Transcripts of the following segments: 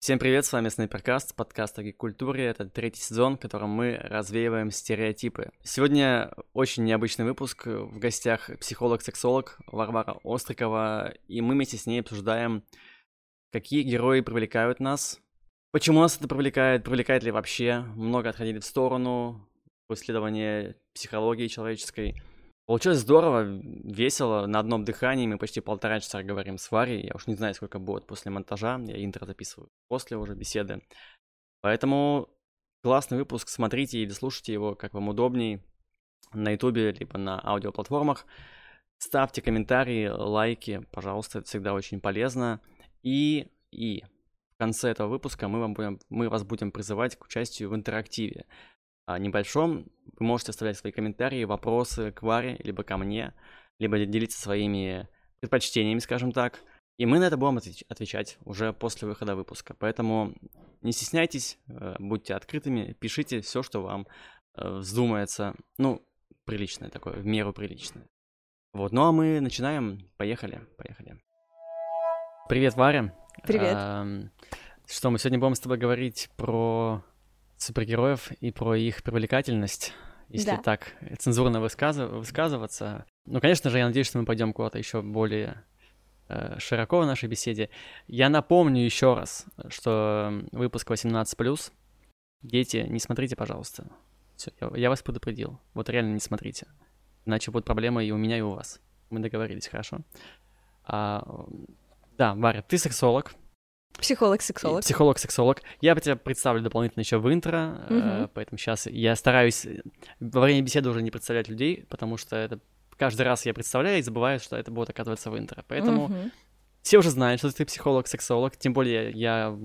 Всем привет, с вами Снайперкаст, подкаст о культуре. Это третий сезон, в котором мы развеиваем стереотипы. Сегодня очень необычный выпуск. В гостях психолог-сексолог Варвара Острикова, и мы вместе с ней обсуждаем, какие герои привлекают нас, почему нас это привлекает, привлекает ли вообще, много отходили в сторону, в исследование психологии человеческой – Получилось здорово, весело, на одном дыхании. Мы почти полтора часа говорим с Варей. Я уж не знаю, сколько будет после монтажа. Я интро записываю после уже беседы. Поэтому классный выпуск. Смотрите или слушайте его, как вам удобней, на ютубе, либо на аудиоплатформах. Ставьте комментарии, лайки, пожалуйста, это всегда очень полезно. И, и в конце этого выпуска мы, вам будем, мы вас будем призывать к участию в интерактиве. А, небольшом. Вы можете оставлять свои комментарии, вопросы к Варе, либо ко мне, либо делиться своими предпочтениями, скажем так. И мы на это будем отвечать уже после выхода выпуска. Поэтому не стесняйтесь, э, будьте открытыми, пишите все, что вам э, вздумается. Ну, приличное такое, в меру приличное. Вот, ну а мы начинаем. Поехали, поехали. Привет, Варя. Привет. Что, мы сегодня будем с тобой говорить про супергероев и про их привлекательность, если да. так цензурно высказыв- высказываться. Ну, конечно же, я надеюсь, что мы пойдем куда-то еще более э, широко в нашей беседе. Я напомню еще раз, что выпуск 18+, дети, не смотрите, пожалуйста. Все, я, я вас предупредил. Вот реально не смотрите. Иначе будут проблемы и у меня, и у вас. Мы договорились, хорошо? А, да, Варя, ты сексолог, Психолог-сексолог. Психолог-сексолог. Я тебя представлю дополнительно еще в интро, угу. э, поэтому сейчас я стараюсь во время беседы уже не представлять людей, потому что это каждый раз я представляю и забываю, что это будет оказываться в интро. Поэтому угу. все уже знают, что ты психолог-сексолог. Тем более я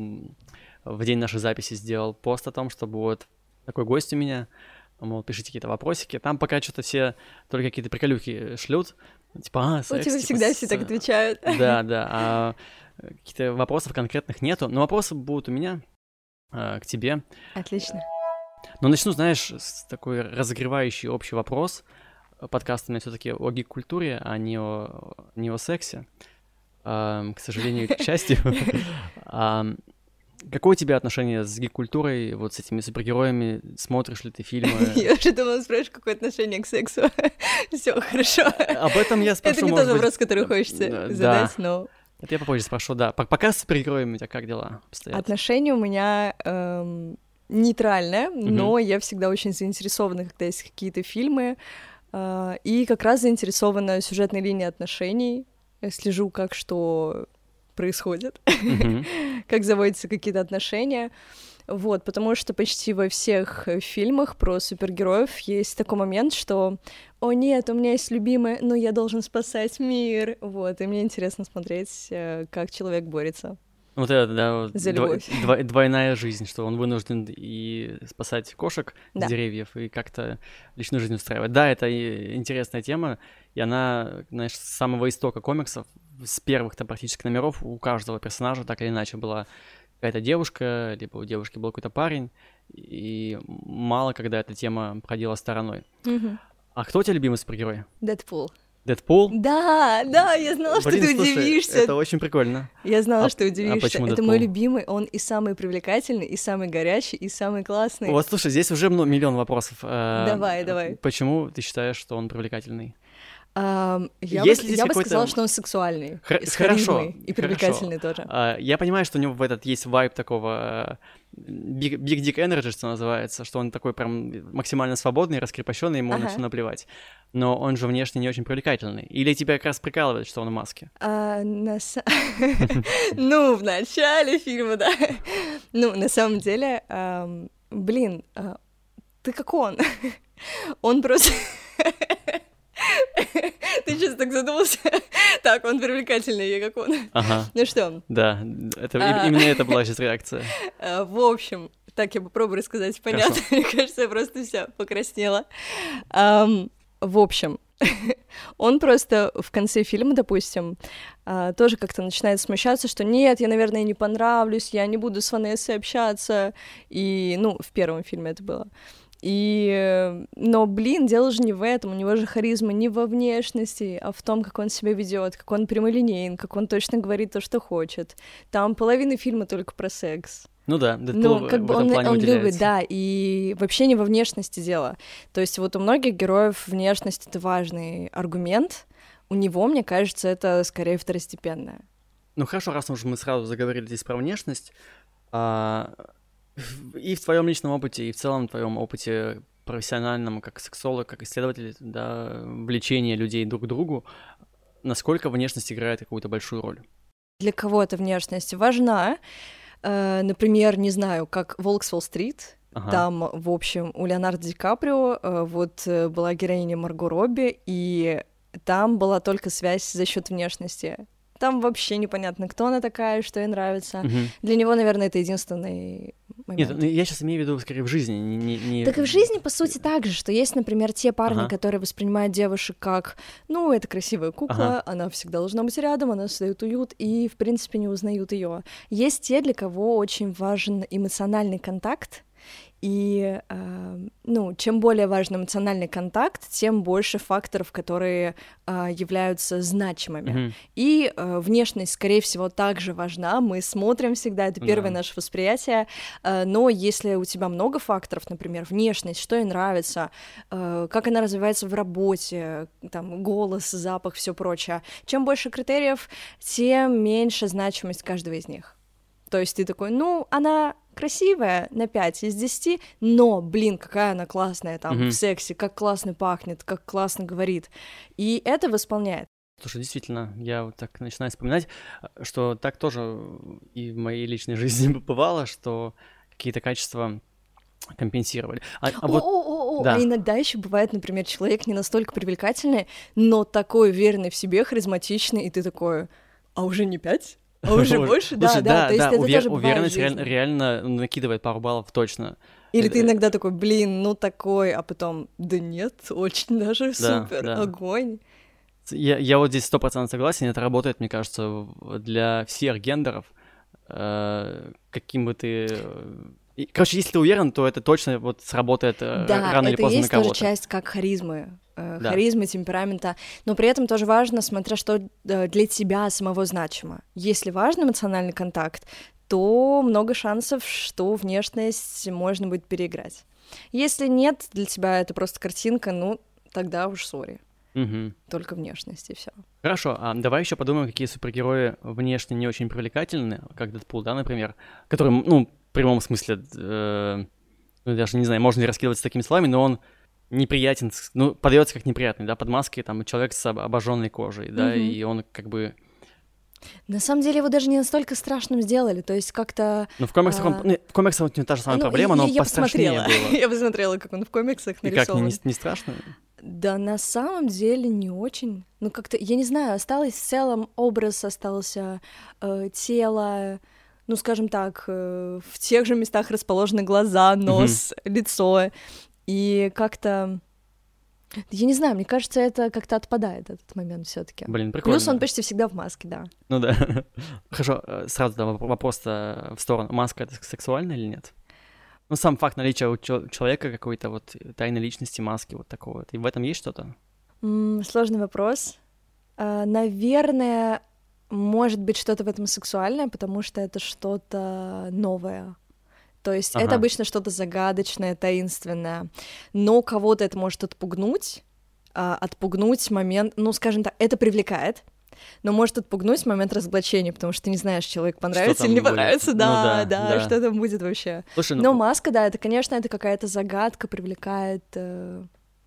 в день нашей записи сделал пост о том, что будет такой гость у меня. Мол, пишите какие-то вопросики. Там пока что-то все только какие-то приколюхи шлют. Типа, а, секс, У тебя типа, всегда с... все так отвечают. Да, да. А каких-то вопросов конкретных нету, но вопросы будут у меня э, к тебе. Отлично. Но начну, знаешь, с такой разогревающий общий вопрос. Подкаст у меня все-таки о гик-культуре, а не о, не о сексе. Э, к сожалению, к счастью. Какое у тебя отношение с гик-культурой, вот с этими супергероями? Смотришь ли ты фильмы? Я уже думала, спрашиваешь, какое отношение к сексу. Все хорошо. Об этом я спрошу, Это не тот вопрос, который хочется задать, но... Это я попозже спрошу, да. Пока с супергероями у тебя как дела обстоят? Отношения у меня эм, нейтральное, угу. но я всегда очень заинтересована, когда есть какие-то фильмы, э, и как раз заинтересована сюжетной линией отношений. Я слежу, как что происходит, угу. как заводятся какие-то отношения. Вот, потому что почти во всех фильмах про супергероев есть такой момент, что «О нет, у меня есть любимый, но я должен спасать мир». Вот, и мне интересно смотреть, э, как человек борется. Вот это, да, вот За. Дво, двойная жизнь, что он вынужден и спасать кошек да. с деревьев, и как-то личную жизнь устраивать. Да, это интересная тема, и она, знаешь, с самого истока комиксов, с первых-то практически номеров у каждого персонажа так или иначе была какая-то девушка, либо у девушки был какой-то парень, и мало когда эта тема проходила стороной. Угу. А кто у тебя любимый супергерой? Дэдпул. Дэдпул? Да, да, я знала, Блин, что ты слушай, удивишься. Это очень прикольно. Я знала, а, что ты удивишься. А почему это Дэдпул? мой любимый, он и самый привлекательный, и самый горячий, и самый классный. Вот, слушай, здесь уже миллион вопросов. Э, давай, давай. Почему ты считаешь, что он привлекательный? Um, я бы, я бы сказала, что он сексуальный, Хр- хорошо, и привлекательный хорошо. тоже. Uh, я понимаю, что у него в этот есть вайб такого uh, big, big Dick Energy, что называется, что он такой прям максимально свободный, раскрепощенный, ему ага. на все наплевать. Но он же внешне не очень привлекательный. Или тебя как раз прикалывает, что он в маске? А, ну, в начале фильма, да. Ну, на самом деле, блин, а, ты как он. Он просто... Ты сейчас так задумался. Так, он привлекательный, как он. Ага. Ну что? Да, это, а... именно это была сейчас реакция. А, в общем, так, я попробую рассказать понятно. Мне кажется, я просто вся покраснела. В общем, он просто в конце фильма, допустим, а, тоже как-то начинает смущаться, что нет, я, наверное, не понравлюсь, я не буду с Ванессой общаться. И, ну, в первом фильме это было. И, но, блин, дело же не в этом, у него же харизма не во внешности, а в том, как он себя ведет, как он прямолинейен, как он точно говорит то, что хочет. Там половина фильма только про секс. Ну да, Дэдпул ну, как бы он, он любит, да, и вообще не во внешности дело. То есть вот у многих героев внешность — это важный аргумент, у него, мне кажется, это скорее второстепенное. Ну хорошо, раз уж мы сразу заговорили здесь про внешность, а, и в твоем личном опыте, и в целом в твоем опыте профессиональном, как сексолог, как исследователь, да, влечения людей друг к другу, насколько внешность играет какую-то большую роль? Для кого эта внешность важна? Э, например, не знаю, как «Волк с Уолл-стрит», Ага. Там, в общем, у Леонардо Ди Каприо э, вот э, была героиня Марго Робби, и там была только связь за счет внешности. Там вообще непонятно, кто она такая, что ей нравится. Угу. Для него, наверное, это единственный момент. Нет, ну, я сейчас имею в виду скорее в жизни. Не, не... Так и в жизни, по сути, так же, что есть, например, те парни, ага. которые воспринимают девушек как, ну, это красивая кукла, ага. она всегда должна быть рядом, она создает уют, и, в принципе, не узнают ее. Есть те, для кого очень важен эмоциональный контакт, и, э, ну, чем более важен эмоциональный контакт, тем больше факторов, которые э, являются значимыми. Mm-hmm. И э, внешность, скорее всего, также важна. Мы смотрим всегда, это первое да. наше восприятие. Э, но если у тебя много факторов, например, внешность, что ей нравится, э, как она развивается в работе, там, голос, запах, все прочее, чем больше критериев, тем меньше значимость каждого из них. То есть ты такой, ну, она красивая на 5 из 10, но, блин, какая она классная там mm-hmm. в сексе, как классно пахнет, как классно говорит. И это восполняет. Слушай, действительно, я вот так начинаю вспоминать, что так тоже и в моей личной жизни бывало, что какие-то качества компенсировали. А, а вот... О, о, о, да. а иногда еще бывает, например, человек не настолько привлекательный, но такой уверенный в себе, харизматичный, и ты такой, а уже не пять? А уже больше? Да, да, то есть это тоже Уверенность реально накидывает пару баллов точно. Или ты иногда такой, блин, ну такой, а потом, да нет, очень даже супер, огонь. Я, я вот здесь сто процентов согласен, это работает, мне кажется, для всех гендеров, э, каким бы ты и, короче, если ты уверен, то это точно вот сработает э, да, рано или поздно на кого-то. Да, это есть тоже часть как харизмы, э, да. харизмы, темперамента, но при этом тоже важно, смотря что э, для тебя самого значимо. Если важен эмоциональный контакт, то много шансов, что внешность можно будет переиграть. Если нет, для тебя это просто картинка, ну, тогда уж сори. Угу. Только внешность и все. Хорошо, а давай еще подумаем, какие супергерои внешне не очень привлекательны, как Дэдпул, да, например, которые, ну, прямом смысле, э, ну, даже не знаю, можно ли раскидывать с такими словами, но он неприятен, ну, подается как неприятный, да, под маской, там, человек с обожженной кожей, да, mm-hmm. и он как бы... На самом деле его даже не настолько страшным сделали, то есть как-то... Ну, в комиксах, а... он, ну, в комиксах у него та же самая ну, проблема, но я пострашнее посмотрела. было. я посмотрела, как он в комиксах нарисован. И как, не, не страшно? Да, на самом деле не очень. Ну, как-то, я не знаю, осталось в целом образ, остался э, тело, ну, скажем так, э, в тех же местах расположены глаза, нос, mm-hmm. лицо, и как-то я не знаю, мне кажется, это как-то отпадает этот момент все-таки. Блин, прикольно. Плюс он почти всегда в маске, да. Ну да. Хорошо, э, сразу да, вопрос-то в сторону. Маска это сексуально или нет? Ну, сам факт наличия у человека какой-то вот тайной личности, маски вот такого. И в этом есть что-то? Сложный вопрос. Uh, наверное, может быть что-то в этом сексуальное, потому что это что-то новое. То есть ага. это обычно что-то загадочное, таинственное. Но кого-то это может отпугнуть, а, отпугнуть момент, ну, скажем так, это привлекает, но может отпугнуть момент разоблачения, потому что ты не знаешь, человек понравится или не будет? понравится, да, ну, да, да, да, что там будет вообще. Слушай, ну... Но маска, да, это, конечно, это какая-то загадка, привлекает э,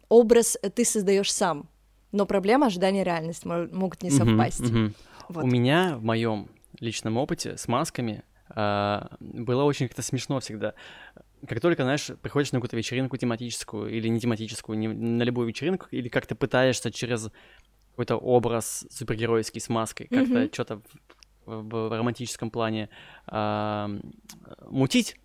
образ, ты создаешь сам, но проблема ожидания реальности могут не совпасть. Uh-huh, uh-huh. Вот. У меня в моем личном опыте с масками э, было очень как-то смешно всегда. Как только, знаешь, приходишь на какую-то вечеринку тематическую или не тематическую, не, на любую вечеринку, или как-то пытаешься через какой-то образ супергеройский с маской, как-то mm-hmm. что-то в, в, в романтическом плане э, мутить,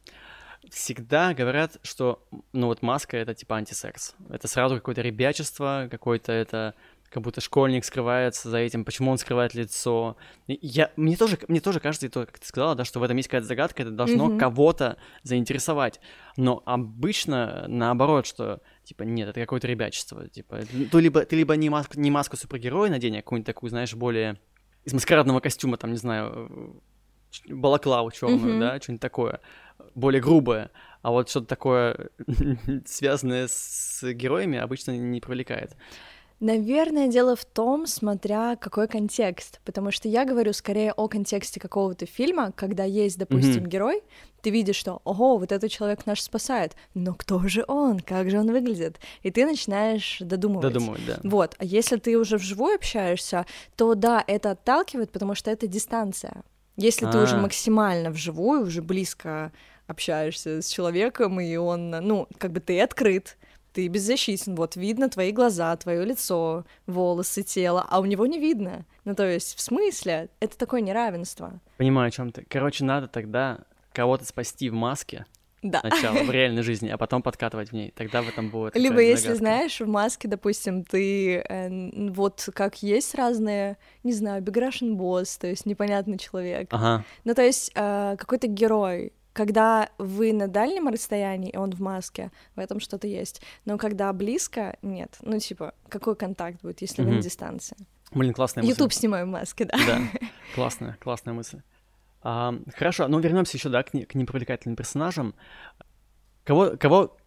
всегда говорят, что, ну вот маска это типа антисекс. Это сразу какое-то ребячество, какое-то это как будто школьник скрывается за этим, почему он скрывает лицо. Я, мне, тоже, мне тоже кажется, и то, как ты сказала, да, что в этом есть какая-то загадка, это должно mm-hmm. кого-то заинтересовать. Но обычно наоборот, что типа нет, это какое-то ребячество. Типа, то либо ты либо не, маску, не маску супергероя надень, а какую-нибудь такую, знаешь, более из маскарадного костюма, там, не знаю, балаклаву черную, mm-hmm. да, что-нибудь такое, более грубое. А вот что-то такое связанное с героями обычно не привлекает. Наверное, дело в том, смотря какой контекст, потому что я говорю скорее о контексте какого-то фильма, когда есть, допустим, mm-hmm. герой, ты видишь, что, ого, вот этот человек наш спасает, но кто же он, как же он выглядит, и ты начинаешь додумывать. Додумывать, да. Вот, а если ты уже вживую общаешься, то да, это отталкивает, потому что это дистанция. Если А-а-а. ты уже а. максимально вживую, уже близко общаешься с человеком, и он, ну, как бы ты открыт, ты беззащитен, вот видно твои глаза, твое лицо, волосы, тело, а у него не видно. Ну, то есть, в смысле, это такое неравенство. Понимаю, о чем ты. Короче, надо тогда кого-то спасти в маске, да. Сначала в реальной жизни, а потом подкатывать в ней. Тогда в этом будет. Либо если загадка. знаешь, в маске, допустим, ты э, вот как есть разные, не знаю, Russian Boss, то есть непонятный человек. Ага. Ну, то есть э, какой-то герой, когда вы на дальнем расстоянии, и он в маске, в этом что-то есть. Но когда близко, нет. Ну, типа, какой контакт будет, если mm-hmm. вы на дистанции? Блин, классная мысль. Ютуб снимаю в маске, да. Да, классная, классная мысль. А, хорошо, ну вернемся еще, да, к, к непривлекательным персонажам. Кого, кого,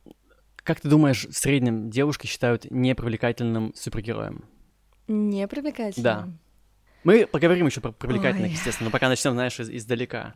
как ты думаешь, в среднем девушки считают непривлекательным супергероем? Непривлекательным? Да. Мы поговорим еще про привлекательных, Ой. естественно, но пока начнем, знаешь, из, издалека.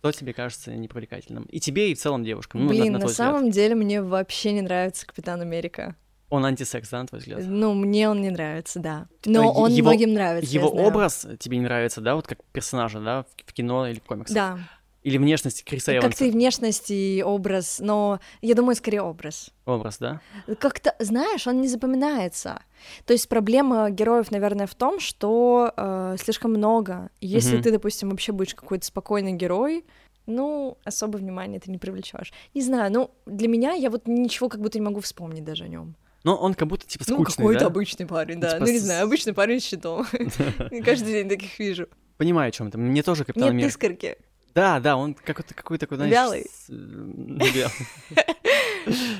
Кто тебе кажется непривлекательным? И тебе, и в целом девушкам. Ну, Блин, на, на, на самом взгляд. деле мне вообще не нравится Капитан Америка. Он антисекс, да, на твой взгляд? Ну, мне он не нравится, да. Но его, он многим нравится. Его образ тебе не нравится, да, вот как персонажа, да, в кино или в комиксах? Да. Или внешность Криса Эванса? Как-то и внешность, и образ, но я думаю, скорее образ. Образ, да? Как-то, знаешь, он не запоминается. То есть проблема героев, наверное, в том, что э, слишком много. Если mm-hmm. ты, допустим, вообще будешь какой-то спокойный герой, ну, особо внимания ты не привлечешь. Не знаю, ну, для меня я вот ничего как будто не могу вспомнить даже о нем. Ну, он как будто, типа, скучный, Ну, какой-то да? обычный парень, да. Типа, ну, не знаю, обычный парень с щитом. Каждый день таких вижу. Понимаю, о чем это. Мне тоже Капитан Америка... Нет искорки. Да, да, он какой-то, какой такой, знаешь... Вялый.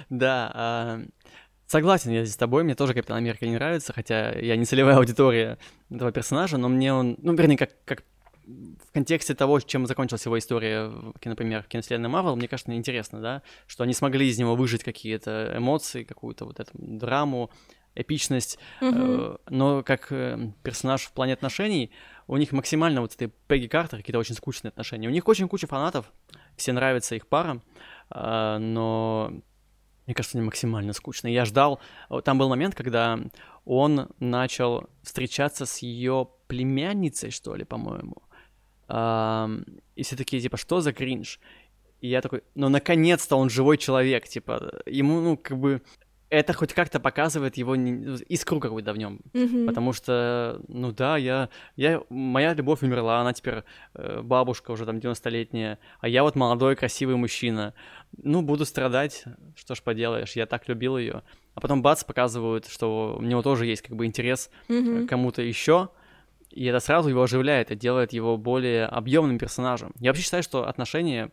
Да, а, Согласен я здесь с тобой, мне тоже Капитан Америка не нравится, хотя я не целевая аудитория этого персонажа, но мне он, ну, вернее, как, как в контексте того, чем закончилась его история, например, в киновселенной Марвел, мне кажется, интересно, да, что они смогли из него выжить какие-то эмоции, какую-то вот эту драму, эпичность, mm-hmm. но как э, персонаж в плане отношений у них максимально вот этой Пегги Картер какие-то очень скучные отношения. У них очень куча фанатов, все нравится их пара, э, но мне кажется, они максимально скучные. Я ждал, там был момент, когда он начал встречаться с ее племянницей, что ли, по-моему и все такие, типа, что за кринж? И я такой, ну, наконец-то он живой человек, типа, ему, ну, как бы, это хоть как-то показывает его не... искру какую-то в нем. Mm-hmm. Потому что, ну да, я, я, моя любовь умерла, она теперь э, бабушка уже там 90-летняя, а я вот молодой красивый мужчина. Ну, буду страдать, что ж поделаешь, я так любил ее. А потом бац, показывают, что у него тоже есть как бы интерес mm-hmm. к кому-то еще, и это сразу его оживляет, и делает его более объемным персонажем. Я вообще считаю, что отношения,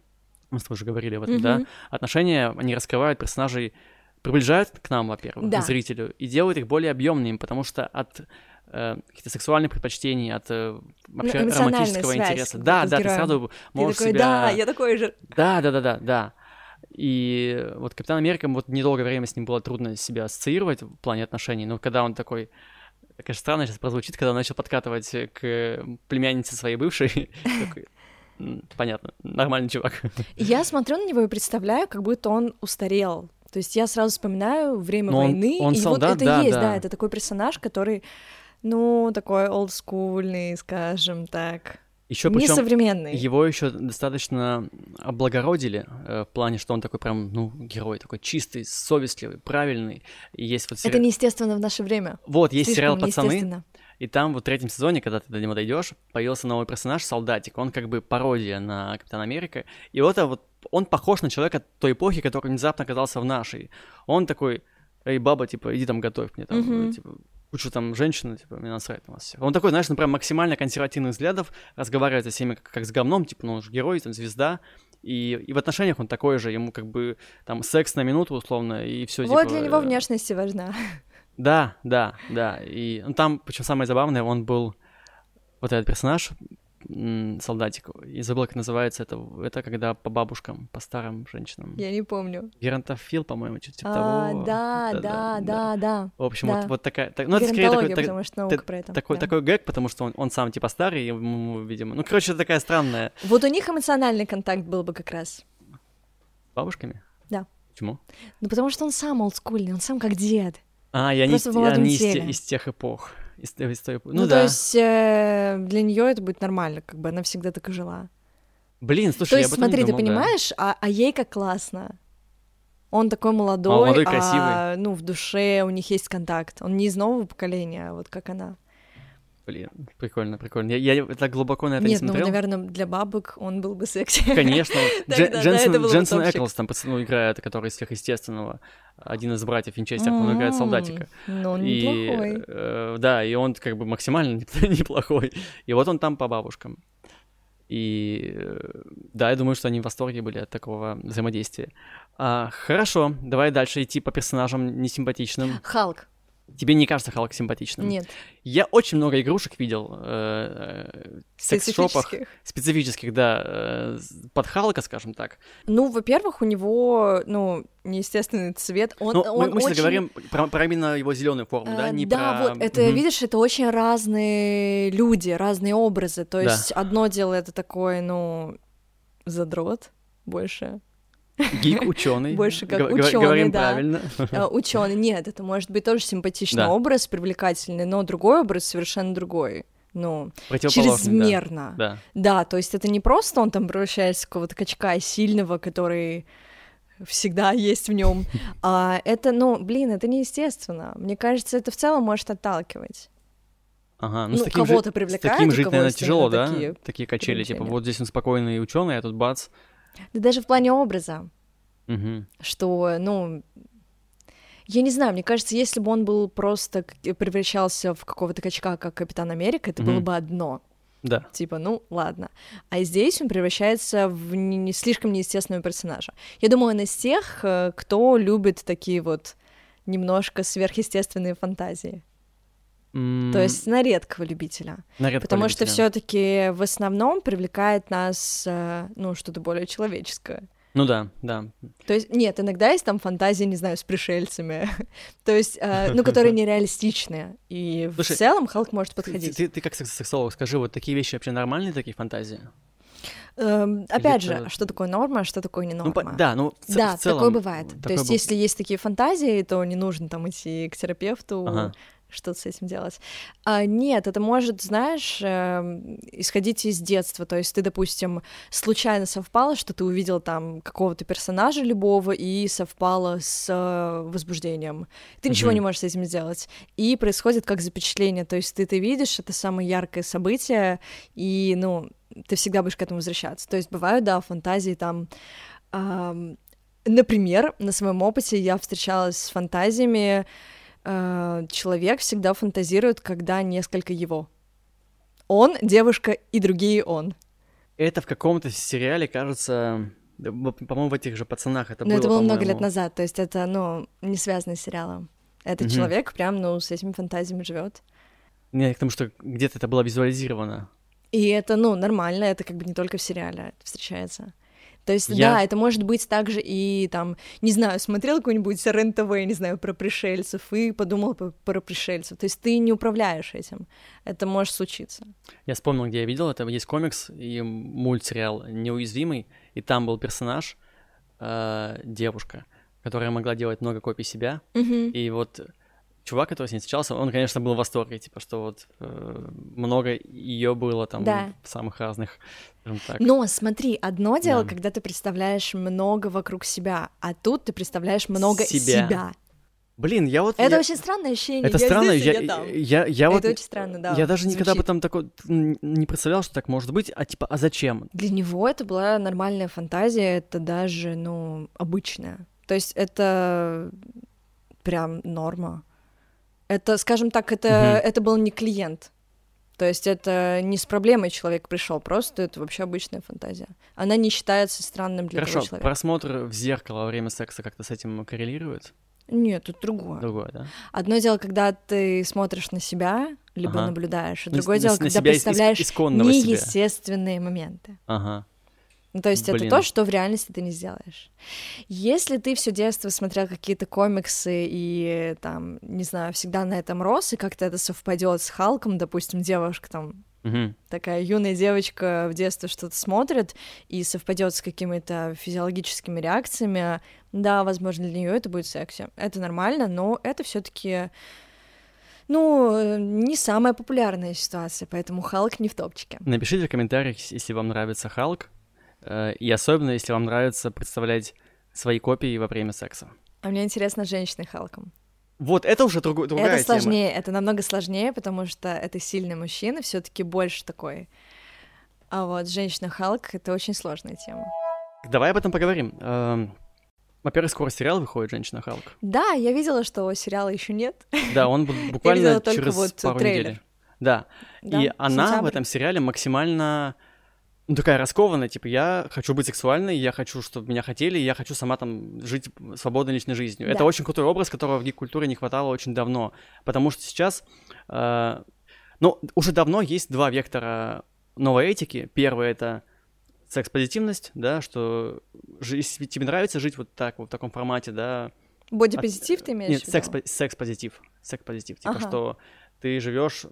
мы с тобой уже говорили об этом, mm-hmm. да, отношения, они раскрывают персонажей, приближают к нам, во-первых, да. к зрителю, и делают их более объемными, потому что от э, каких-то сексуальных предпочтений, от э, вообще ну, романтического связь, интереса. Да, да, ты сразу можешь такой, себя... Да, я такой же. Да, да, да, да, да. И вот Капитан Америка, вот недолгое время с ним было трудно себя ассоциировать в плане отношений, но когда он такой Конечно, странно сейчас прозвучит, когда он начал подкатывать к племяннице своей бывшей. Понятно, нормальный чувак. Я смотрю на него и представляю, как будто он устарел. То есть я сразу вспоминаю время Но войны, он, и солдат, вот это да, есть, да. да, это такой персонаж, который, ну, такой олдскульный, скажем так. Еще причем его еще достаточно облагородили э, в плане, что он такой прям, ну, герой такой чистый, совестливый, правильный. И есть вот сери... Это неестественно в наше время. Вот, есть сериал «Пацаны», и там вот в третьем сезоне, когда ты до него дойдешь, появился новый персонаж, солдатик. Он как бы пародия на Капитана Америка. И вот это вот он похож на человека той эпохи, который внезапно оказался в нашей. Он такой, эй, баба, типа, иди там готовь мне там, mm-hmm. типа, кучу там женщин, типа, мне насрать на вас всех. Он такой, знаешь, ну прям максимально консервативных взглядов, разговаривает со всеми как, как с говном, типа, ну он же герой, там, звезда, и, и в отношениях он такой же, ему как бы там секс на минуту условно, и все. Вот типа, для него внешность важна. Да, да, да. И ну, там, причем самое забавное, он был вот этот персонаж, солдатик, и забыл, как называется это, это когда по бабушкам, по старым женщинам. Я не помню. Геронтофил, по-моему, что-то типа А, того. да, да, да, да. В общем, да. вот, вот такая... так- ну, это скорее такой, так- потому что наука про это. такой, да. такой гэг, потому что он, он сам типа старый, ему, видимо... Ну, короче, это такая странная... Вот у них эмоциональный контакт был бы как раз. Бабушками? Да. Почему? Ну, потому что он сам олдскульный, он сам как дед. А, они, Просто из- в молодом они из, те- из тех эпох. Из, из той. Ну, Ну, то да. есть э, для нее это будет нормально, как бы она всегда так и жила. Блин, слушай, то я есть, об этом не смотри, ты думал, да. понимаешь, а, а ей как классно. Он такой молодой, молодой, а, красивый. ну, в душе у них есть контакт. Он не из нового поколения, а вот как она. Блин, прикольно, прикольно. Я, я так глубоко на это Нет, не ну, смотрел. наверное, для бабок он был бы секси. Конечно. Дженсен. Эклс там пацану играет, который из сверхъестественного. Один из братьев Винчестер, он играет солдатика. Ну, он неплохой. э, да, и он как бы максимально неплохой. И вот он там по бабушкам. И э, да, я думаю, что они в восторге были от такого взаимодействия. А, хорошо, давай дальше идти по персонажам несимпатичным. Халк. Тебе не кажется Халк симпатичным? Нет, Я очень много игрушек видел э, э, в секс-шопах специфических. да, э, под Халка, скажем так. Ну, во-первых, у него, ну, неестественный цвет. Он, Ну, мы, он мы сейчас очень... говорим про, про именно его зеленую форму, да, Э, не да, про... вот это, Мгм. видишь, это очень разные люди, разные образы. То Да. есть одно дело это такой, ну, задрот больше. Гик, ученый. Больше как Г- Говорим да. правильно. Ученый, нет, это может быть тоже симпатичный Да. образ, привлекательный, но другой образ совершенно другой. Ну, Противоположный, да. чрезмерно. Да. Да, то есть это не просто он там превращается в какого-то качка сильного, который всегда есть в нем, а это, ну, блин, это неестественно. Мне кажется, это в целом может отталкивать. Ага, Ну, с таким кого-то привлекает, таким жить, наверное, тяжело, да? такие Такие качели, типа, вот здесь он спокойный ученый, а тут бац. Да даже в плане образа, Мгм. что, ну, я не знаю, мне кажется, если бы он был просто превращался в какого-то качка, как Капитан Америка, это было Мгм. бы одно. Да. Типа, ну, ладно. А здесь он превращается в не, не слишком неестественного персонажа. Я думаю, он из тех, э, кто любит такие вот немножко сверхъестественные фантазии. М, То есть на редкого любителя. на редкого Потому что любителя. все-таки в основном привлекает нас, э, ну, что-то более человеческое. Ну да, да. То есть, нет, иногда есть там фантазии, не знаю, с пришельцами. То есть, э, ну, которые нереалистичные. И Слушай, в целом Халк может подходить. ты- ты как секс- сексолог, скажи, вот такие вещи вообще нормальные, такие фантазии? Эм, опять же, это- что такое норма, а что такое не Ну, норма? да, ну, в, Да, в целом... такое бывает. То есть, если есть такие фантазии, то не нужно там идти к терапевту, Ага. Что-то с этим делать. А, нет, это может, знаешь, эм, исходить из детства. То есть ты, допустим, случайно совпало, что ты увидел там какого-то персонажа любого и совпало с э, возбуждением. Ты ничего Мгм. не можешь с этим сделать. И происходит как запечатление. То есть ты это видишь, это самое яркое событие, и, ну, ты всегда будешь к этому возвращаться. То есть бывают, да, фантазии там... ам, Например, на своем опыте я встречалась с фантазиями. Э, Человек всегда фантазирует, когда несколько его. Он, девушка и другие он. Это в каком-то сериале, кажется, по-моему, в этих же пацанах это Но было, это было много лет назад, то есть это, ну, не связано с сериалом. Этот Мгм. человек прям, ну, с этими фантазиями живет. Не, к тому, что где-то это было визуализировано. И это, ну, нормально, это как бы не только в сериале встречается. То есть, Я- да, это может быть также и там, не знаю, смотрел какой-нибудь РЕН-ТВ, не знаю, про пришельцев и подумал по- про пришельцев. То есть ты не управляешь этим. Это может случиться. Я вспомнил, где я видел это. Есть комикс и мультсериал «Неуязвимый», и там был персонаж, э, девушка, которая могла делать много копий себя, Мгм. и вот чувак, который с ней встречался, он, конечно, был в восторге, типа, что вот э, много ее было там Да. самых разных, скажем так. Но смотри, одно дело, Да. когда ты представляешь много вокруг себя, а тут ты представляешь много Себя. себя. Блин, я вот... Это я- очень странное ощущение. Это я странно, здесь, я, я там. я, я вот... Это очень странно, да. Я даже никогда об звучит. этом такой м, не представлял, что так может быть, а типа, а зачем? Для него это была нормальная фантазия, это даже, ну, обычная. То есть это прям норма. Это, скажем так, это, угу. это был не клиент. То есть это не с проблемой человек пришел, просто это вообще обычная фантазия. Она не считается странным для Хорошо, того человека. просмотр в зеркало во время секса как-то с этим коррелирует? Нет, тут другое. Другое, да? Одно дело, когда ты смотришь на себя, либо ага. наблюдаешь, а другое на, дело, на, когда представляешь неестественные себя. моменты. Ага. Ну, то есть Блин. это то, что в реальности ты не сделаешь. Если ты все детство смотрел какие-то комиксы и там, не знаю, всегда на этом рос, и как-то это совпадет с Халком, допустим, девушка там угу. такая юная девочка в детстве что-то смотрит и совпадет с какими-то физиологическими реакциями, да, возможно, для нее это будет секси. Это нормально, но это все-таки ну, не самая популярная ситуация, поэтому Халк не в топчике. Напишите в комментариях, если вам нравится Халк, и особенно, если вам нравится представлять свои копии во время секса. А мне интересно женщины Халком. Вот, это уже друг, другая Это сложнее, тема. это намного сложнее, потому что это сильный мужчина, все таки больше такой. А вот женщина Халк — это очень сложная тема. Давай об этом поговорим. Эм, во-первых, скоро сериал выходит «Женщина Халк». Да, я видела, что сериала еще нет. Да, он буквально через вот пару трейлер. недель. Да. Да, и она сентябрь. в этом сериале максимально ну, такая раскованная, типа, я хочу быть сексуальной, я хочу, чтобы меня хотели, я хочу сама там жить свободной личной жизнью. Да. Это очень крутой образ, которого в гик-культуре не хватало очень давно, потому что сейчас, э, ну, уже давно есть два вектора новой этики. Первый — это секс-позитивность, да, что если тебе нравится жить вот так, вот в таком формате, да, Бодипозитив ты имеешь нет, секс-позитив. Секс-позитив. Типа, Ага. что ты живешь,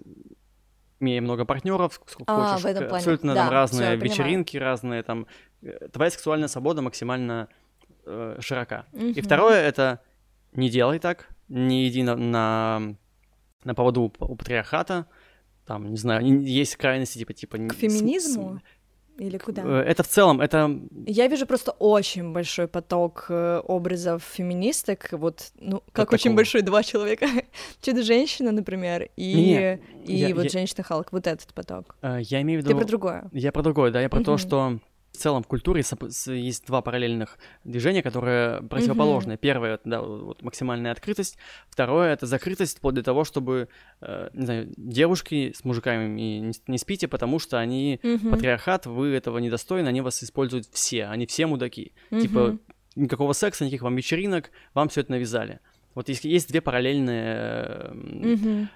имея много партнеров, сколько А, хочешь, в этом к- плане. абсолютно Да, там разные всё, я понимаю. вечеринки, разные там. э, Твоя сексуальная свобода максимально э, широка. И Мгм. второе это не делай так, не иди на, на, на поводу у, у патриархата. Там, не знаю, есть крайности типа типа. К с- феминизму? Или куда? э, Это в целом, это Я вижу просто очень большой поток э, образов феминисток, вот, ну, как Как очень такого? большой два человека. Чудо-женщина, например, и, Не, и я- вот я- женщина-халк, вот этот поток. э, я имею в Ты виду. про другое. Я про другое, да, я про то, что в целом в культуре есть два параллельных движения, которые противоположны. Первое это да, вот максимальная открытость, второе это закрытость вплоть до того, чтобы э, не знаю, девушки с мужиками не, не спите, потому что они Мгм. патриархат, вы этого недостойны, они вас используют все, они все мудаки. Типа Мгм. никакого секса, никаких вам вечеринок, вам все это навязали. Вот есть, есть две параллельные э, Мгм.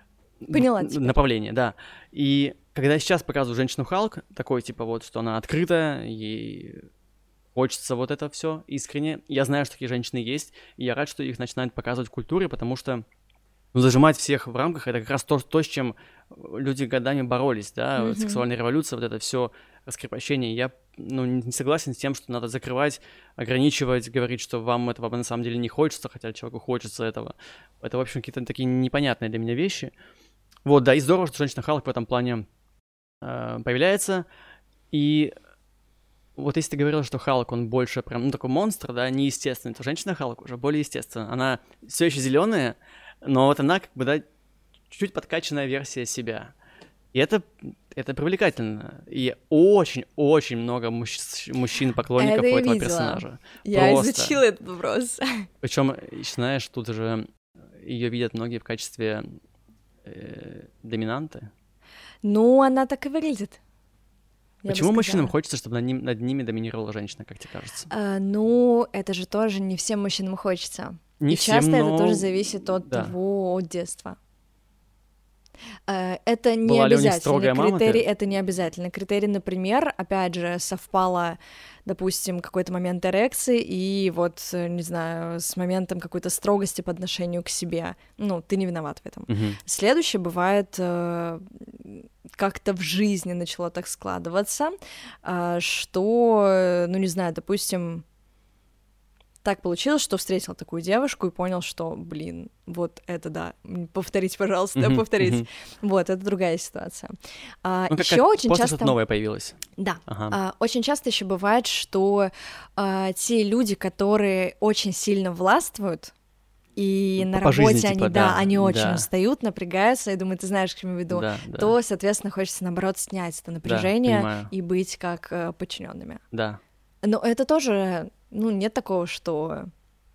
Поняла тебя. направление, да. И когда сейчас показываю женщину Халк, такой типа вот, что она открытая, ей хочется вот это все искренне. Я знаю, что такие женщины есть, и я рад, что их начинают показывать в культуре, потому что ну, зажимать всех в рамках это как раз то, то, с чем люди годами боролись, да, Мгм. сексуальная революция, вот это все раскрепощение. Я ну, не согласен с тем, что надо закрывать, ограничивать, говорить, что вам этого на самом деле не хочется, хотя человеку хочется этого. Это, в общем, какие-то такие непонятные для меня вещи. Вот, да, и здорово, что женщина Халк в этом плане э, появляется. И вот если ты говорил, что Халк, он больше прям, ну, такой монстр, да, неестественный, то женщина Халк уже более естественная. Она все еще зеленая, но вот она, как бы, да, чуть-чуть подкачанная версия себя. И это, это привлекательно. И очень-очень много мужч- мужчин-поклонников Это у этого видела. персонажа. Я Просто. изучила этот вопрос. Причем, знаешь, тут же ее видят многие в качестве э, доминанты. Ну, она так и выглядит. Почему мужчинам хочется, чтобы над, ним- над ними доминировала женщина, как тебе кажется? А, ну, это же тоже не всем мужчинам хочется. Не И всем, часто но... это тоже зависит от да. того, от детства. Э, Это не Была обязательный мама, ты- критерий, это не обязательный критерий. Например, опять же, совпало, допустим, какой-то момент эрекции, и вот, э, не знаю, с моментом какой-то строгости по отношению к себе. Ну, ты не виноват в этом. Мгм. Следующее бывает э, как-то в жизни начало так складываться, а, что, э, ну не знаю, допустим, так получилось, что встретил такую девушку и понял, что, блин, вот это да, повторите, пожалуйста, Мгм, повторите. мгм. Вот, это другая ситуация. А, Ну, еще очень часто, новое появилось. да, Ага. а, очень часто еще бывает, что а, те люди, которые очень сильно властвуют, и Ну, на по жизни, работе они, типа, да, да, они очень да. устают, напрягаются, я думаю, ты знаешь, к чему я веду, да, да, то, соответственно, хочется, наоборот, снять это да, напряжение понимаю. и быть как подчиненными. Да. Но это тоже, ну, нет такого, что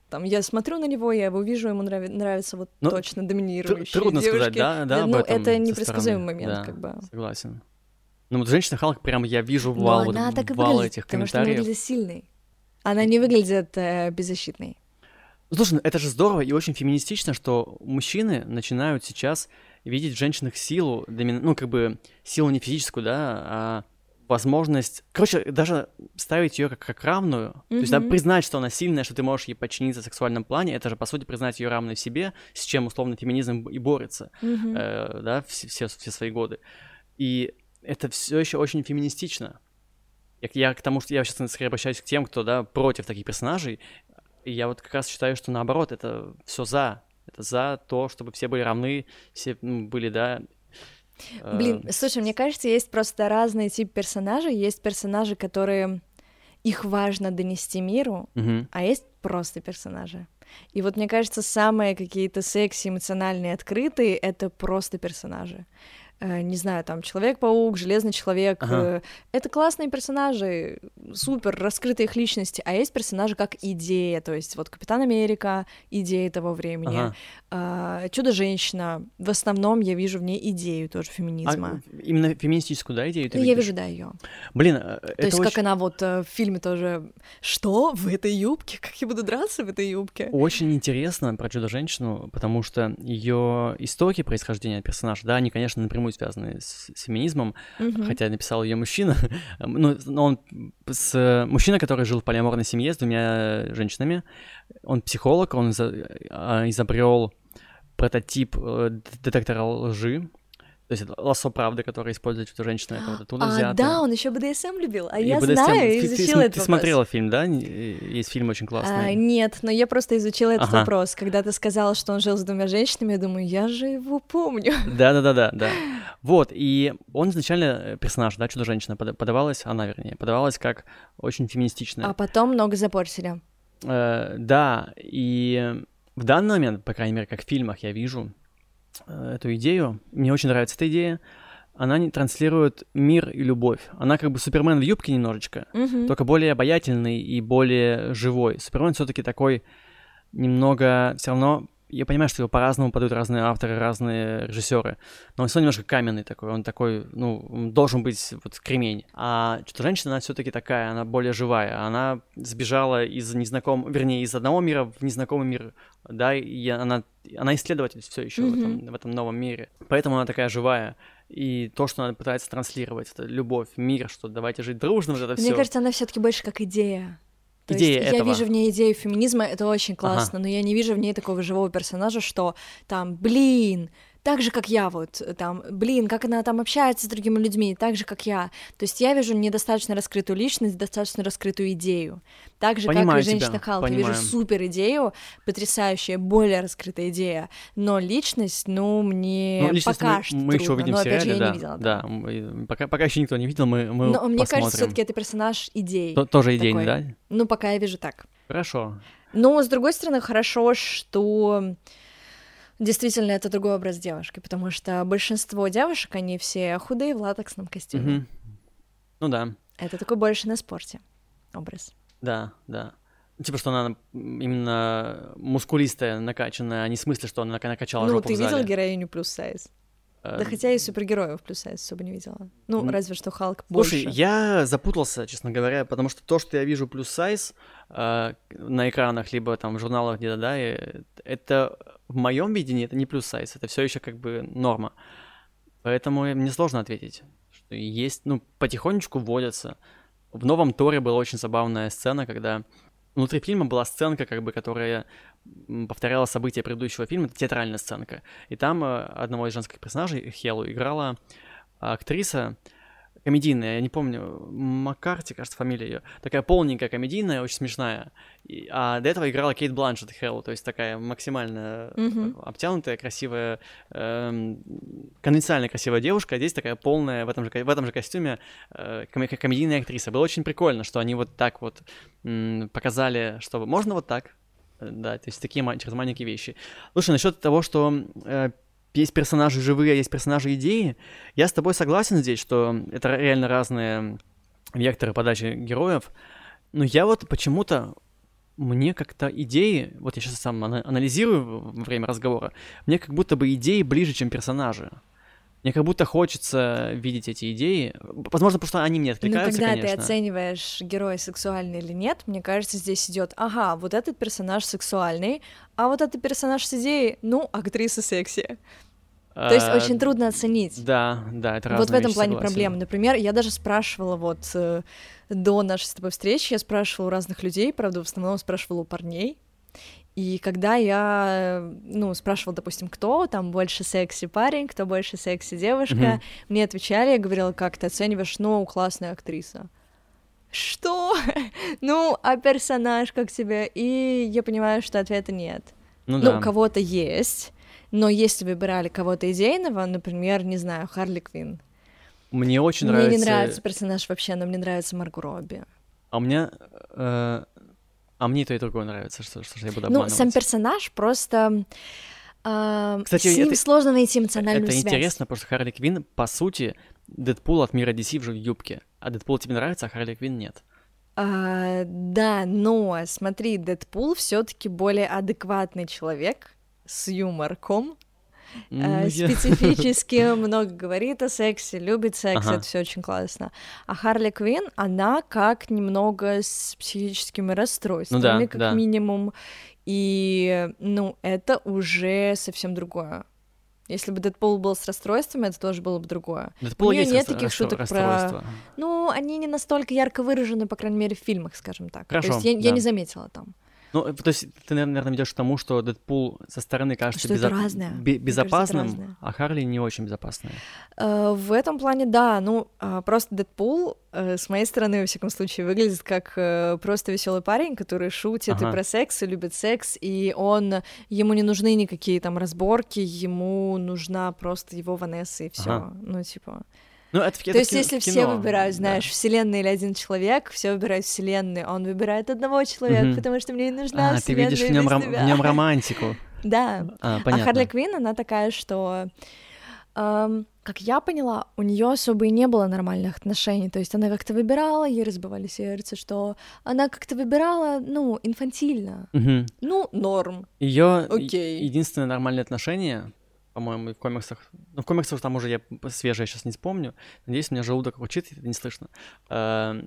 там, я смотрю на него, я его вижу, ему нрави- нравится вот Ну, точно доминирующие Трудно девушки. сказать, да, да, ну, это непредсказуемый стороны. момент, Да, как бы. Согласен. Ну вот женщина Халк прям я вижу Но вал, вот она так и вал выглядит, этих потому что она комментариев. выглядит сильной. Она не выглядит э, беззащитной. Слушай, ну это же здорово и очень феминистично, что мужчины начинают сейчас видеть в женщинах силу, ну, как бы силу не физическую, да, а возможность, короче, даже ставить ее как, как равную, то есть да, признать, что она сильная, что ты можешь ей подчиниться в сексуальном плане, это же, по сути, признать ее равной себе, с чем, условно, феминизм и борется, Мгм. э, да, все, все, все свои годы. И это все еще очень феминистично. Я, я к тому, что я сейчас скорее обращаюсь к тем, кто, да, против таких персонажей, и я вот как раз считаю, что наоборот, это все за. Это за то, чтобы все были равны, все ну, были, да. Блин, слушай, мне кажется, есть просто разные типы персонажей. Есть персонажи, которые их важно донести миру, мгм. а есть просто персонажи. И вот мне кажется, самые какие-то секси, эмоциональные, открытые — это просто персонажи. Э, Не знаю, там Человек-паук, Железный человек. Ага. э, Это классные персонажи, супер, раскрытые их личности. А есть персонажи как идея, то есть вот Капитан Америка — идея того времени. Ага. А, Чудо-женщина. В основном я вижу в ней идею тоже феминизма. А, именно феминистическую, да, идею ты я видишь? вижу, да, ее. Блин, э, То это есть, очень, как она вот в фильме тоже. Что? В этой юбке? Как я буду драться в этой юбке? очень интересно про Чудо-женщину, потому что ее истоки происхождения персонажа, да, они, конечно, напрямую связаны с, феминизмом, Мгм. хотя написал ее мужчина, ну, но он с мужчина, который жил в полиаморной семье с двумя женщинами, он психолог, он изобрел прототип э, детектора лжи, то есть это лассо правды, которое использует эта женщина, это вот оттуда А, взято. да, он еще БДСМ любил. А И я BDSM. знаю, Ты- ты, изучила см- этот Ты вопрос. смотрела фильм, да? Есть фильм очень А, классный. нет, но я просто изучила этот Ага. вопрос. Когда ты сказала, что он жил с двумя женщинами, я думаю, я же его помню. Да-да-да-да, да. Вот, и он изначально, э, персонаж, да, Чудо-женщина, пода- подавалась, она, вернее, подавалась как очень феминистичная. А потом много запортили. Э, да, и в данный момент, по крайней мере, как в фильмах я вижу эту идею, мне очень нравится эта идея, она не транслирует мир и любовь. Она как бы Супермен в юбке немножечко, Мгм. только более обаятельный и более живой. Супермен все-таки такой немного все равно. Я понимаю, что его по-разному подают разные авторы, разные режиссеры, но он все немножко каменный такой, он такой, ну, он должен быть вот кремень. А что женщина, она все-таки такая, она более живая. Она сбежала из незнакомого, вернее, из одного мира в незнакомый мир, да, и она, она исследователь все еще в, этом, в этом новом мире. Поэтому она такая живая. И то, что она пытается транслировать, это любовь, мир, что давайте жить дружно, вот это Мне все. кажется, она все-таки больше как идея. То Идея есть я этого. вижу в ней идею феминизма, это очень классно, но я не вижу в ней такого живого персонажа, что там, блин, так же, как я вот, там, блин, как она там общается с другими людьми, так же, как я. То есть я вижу недостаточно раскрытую личность, достаточно раскрытую идею. Так же, Понимаю как и женщина Халк. Я вижу супер идею, потрясающая, более раскрытая идея, но личность, ну, мне Ну, личность пока мы, что мы еще трудно. увидим но, опять сериале, же, я да, не видела. да, мы- пока, пока еще никто не видел, мы, мы Но мне кажется, посмотрим. все-таки это персонаж идей. То- тоже идейный, такой. да? Ну, пока я вижу так. Хорошо. Но, с другой стороны, хорошо, что действительно это другой образ девушки, потому что большинство девушек, они все худые в латексном костюме. Мгм. Ну да, Это такой больше на спорте образ. да, да. Ну, Типа, что она именно мускулистая, накачанная, а не в смысле, что она нака- накачала ну, жопу ты в видел героиню плюс сайз? Э, Да хотя и супергероев плюс сайз особо не видела. Ну, М. разве что Халк Слушай, больше. я запутался, честно говоря, потому что то, что я вижу плюс сайз э, на экранах, либо там в журналах где-то, да, это в моем видении это не плюс сайз, это все еще как бы норма. Поэтому мне сложно ответить, что есть, ну, потихонечку вводятся. В новом Торе была очень забавная сцена, когда внутри фильма была сценка, как бы, которая повторяла события предыдущего фильма, это театральная сценка. И там э, одного из женских персонажей, Хелу, играла актриса комедийная, я не помню, Маккарти, кажется, фамилия ее. Такая полненькая комедийная, очень смешная. И- а до этого играла Кейт Бланшет Хелл, то есть такая максимально Мгм. обтянутая, красивая, эм, конвенциально красивая девушка, а здесь такая полная в этом же, в этом же костюме э, коме- комедийная актриса. Было очень прикольно, что они вот так вот м, показали, что можно вот так. Э, Да, то есть такие через маленькие вещи. Слушай, насчет того, что э, есть персонажи живые, а есть персонажи идеи, я с тобой согласен здесь, что это реально разные векторы подачи героев. Но я вот почему-то мне как-то идеи, вот я сейчас сам анализирую во время разговора, мне как будто бы идеи ближе, чем персонажи. Мне как будто хочется видеть эти идеи. Возможно, потому что они мне откликаются, Ну, когда конечно. ты оцениваешь, герой сексуальный или нет, мне кажется, здесь идет, ага, вот этот персонаж сексуальный, а вот этот персонаж с идеей, ну, актриса секси. То есть А, очень трудно оценить. Да, да, это вот в этом плане проблема. Например, я даже спрашивала вот э, до нашей с тобой встречи, я спрашивала у разных людей, правда, в основном спрашивала у парней. И когда я, э, ну, спрашивала, допустим, кто там больше секси парень, кто больше секси девушка, Мгм. мне отвечали, я говорила, как ты оцениваешь, ну, классная актриса. Что? ну, а персонаж как тебе? И я понимаю, что ответа нет. Ну, Ну, да. кого-то есть, но если выбирали кого-то идейного, например, не знаю, Харли Квинн, Мне очень мне нравится... не нравится персонаж вообще, но мне нравится Марго Робби. А у меня... э, А мне и то и другое нравится, что, что я буду Ну, обманывать. сам персонаж просто... а, Кстати, с ним это- сложно найти эмоциональную Это связь. интересно, потому что Харли Квинн, по сути, Дэдпул от мира DC в юбке. А Дэдпул тебе нравится, а Харли Квинн нет. А, да, но смотри, Дэдпул все таки более адекватный человек с юморком, Ну, э, я- специфически много говорит о сексе, любит секс, Ага. это все очень классно. А Харли Квинн, она как немного с психическими расстройствами, Ну да, как да. минимум. И, ну, это уже совсем другое. Если бы Дэдпул был с расстройствами, это тоже было бы другое. Дэдпул у есть нет таких шуток про-. Ну, они не настолько ярко выражены, по крайней мере, в фильмах, скажем так. Хорошо, То есть я, я да. не заметила там. Ну, э, то есть ты, наверное, ведешь к тому, что Дэдпул со стороны кажется безо- бе- кажется, безопасным, разное. а Харли не очень безопасная. Э, В этом плане, да, ну, а, просто Дэдпул, э, с моей стороны, во всяком случае, выглядит как э, просто веселый парень, который шутит и Ага. про секс, и любит секс, и он, ему не нужны никакие там разборки, ему нужна просто его Ванесса и все. Ага. Ну, типа. Ну, это, в- То это есть, кино- если все кино, выбирают, да. знаешь, вселенная или один человек, все выбирают вселенную, а он выбирает одного человека, Мгм. потому что мне не нужна А, ты вселенная видишь в нем, тебя. в нем романтику. Да. А, А понятно. Харли Квинн, она такая, что, эм, как я поняла, у нее особо и не было нормальных отношений. То есть она как-то выбирала, ей разбивали сердце, что она как-то выбирала, ну, инфантильно. Мгм. Ну, норм. Ее Окей. единственное нормальное отношение, по-моему, в комиксах. Ну, в комиксах там уже я свежее сейчас не вспомню. Надеюсь, у меня желудок урчит, это не слышно. Э,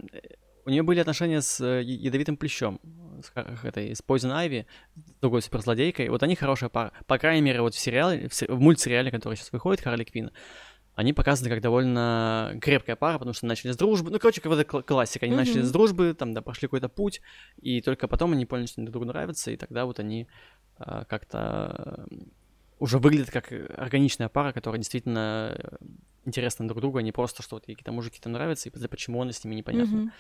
У нее были отношения с э, ядовитым плещом, с этой, с Poison Ivy, с другой суперзлодейкой. Вот они хорошая пара. По крайней мере, вот в сериале, в, се- в мультсериале, который сейчас выходит, Харли Квинн, они показаны как довольно крепкая пара, потому что начали с дружбы. Ну, короче, как вот эта кла- классика. Они начали Мгм. с дружбы, там, да, прошли какой-то путь, и только потом они поняли, что они друг другу нравятся, и тогда вот они а, как-то э, уже выглядят как э, органичная пара, которая действительно э, интересна друг другу, а не просто, что вот какие-то мужики там нравятся, и почему он с ними непонятно. Мгм.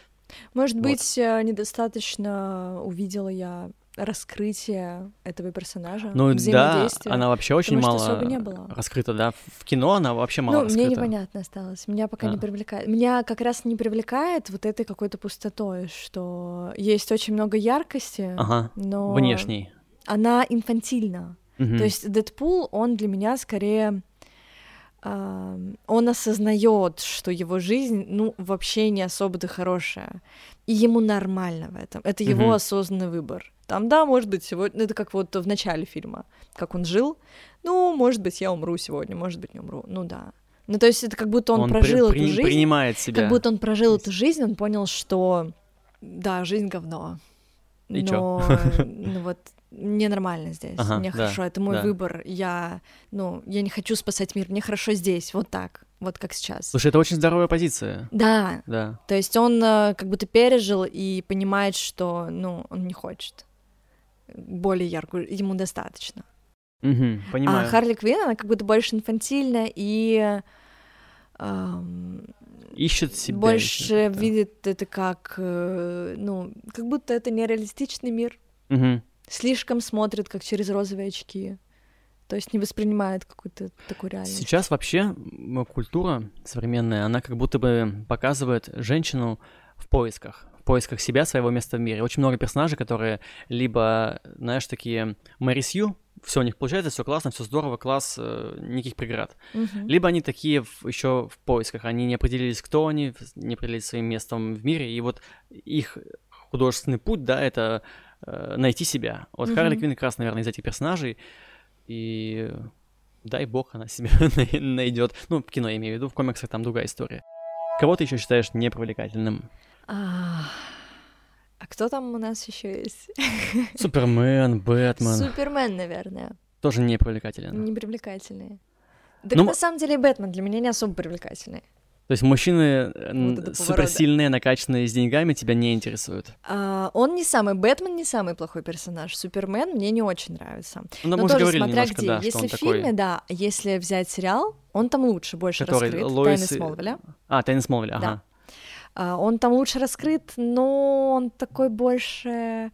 Может Вот. быть, э, недостаточно увидела я раскрытие этого персонажа, Ну да, она вообще очень мало не было. раскрыта, да. В кино она вообще мало ну, раскрыта. мне непонятно осталось. Меня пока не А. привлекает. Меня как раз не привлекает вот этой какой-то пустотой, что есть очень много яркости, Ага, но внешней. она инфантильна. То есть Дэдпул, он для меня скорее он осознает, что его жизнь, ну, вообще не особо-то хорошая. И ему нормально в этом. Это его Мгм. осознанный выбор. Там, да, может быть, сегодня... Это как вот в начале фильма, как он жил. Ну, может быть, я умру сегодня, может быть, не умру. Ну да. Ну, то есть это как будто он, при- прожил при- эту жизнь. принимает себя. Как будто он прожил эту жизнь, он понял, что да, жизнь говно. И чё? но ну вот мне нормально здесь, Ага, мне да, хорошо, это мой да. выбор. Я, ну, я не хочу спасать мир, мне хорошо здесь, вот так, вот как сейчас. Слушай, это очень здоровая позиция. Да, Да. то есть он э, как будто пережил и понимает, что, ну, он не хочет более яркую, ему достаточно. Мгм, понимаю. А Харли Квинн, она как будто больше инфантильная и ам, Ищет себя. больше ищет, видит это как, э, ну, как будто это нереалистичный мир. Мгм. Слишком смотрит, как через розовые очки. То есть не воспринимает какую-то такую реальность. Сейчас вообще культура современная, она как будто бы показывает женщину в поисках, в поисках себя, своего места в мире. Очень много персонажей, которые либо, знаешь, такие Мэри Сью, все у них получается, все классно, все здорово, класс, э, никаких преград. Мгм. Либо они такие еще в поисках, они не определились, кто они, не определились своим местом в мире, и вот их художественный путь, да, это э, найти себя. Вот mm-hmm. Харли Квинн как раз, наверное, из этих персонажей, и дай бог она себя найдет. Ну, в кино я имею в виду, в комиксах там другая история. Кого ты еще считаешь непривлекательным? А, а кто там у нас еще есть? Супермен, Бэтмен. Супермен, наверное. Тоже непривлекателен. Непривлекательные. Да ну, на самом деле Бэтмен для меня не особо привлекательный. То есть мужчины вот суперсильные, накачанные с деньгами тебя не интересуют? А, он не самый, Бэтмен не самый плохой персонаж, Супермен мне не очень нравится. Ну, Но тоже смотря немножко, где. Да, если в фильме, такой... да, если взять сериал, он там лучше, больше Который раскрыт. Лоис... Тайны Смолвиля. А, Тайны Смолвиля, ага. Да. Он там лучше раскрыт, но он такой больше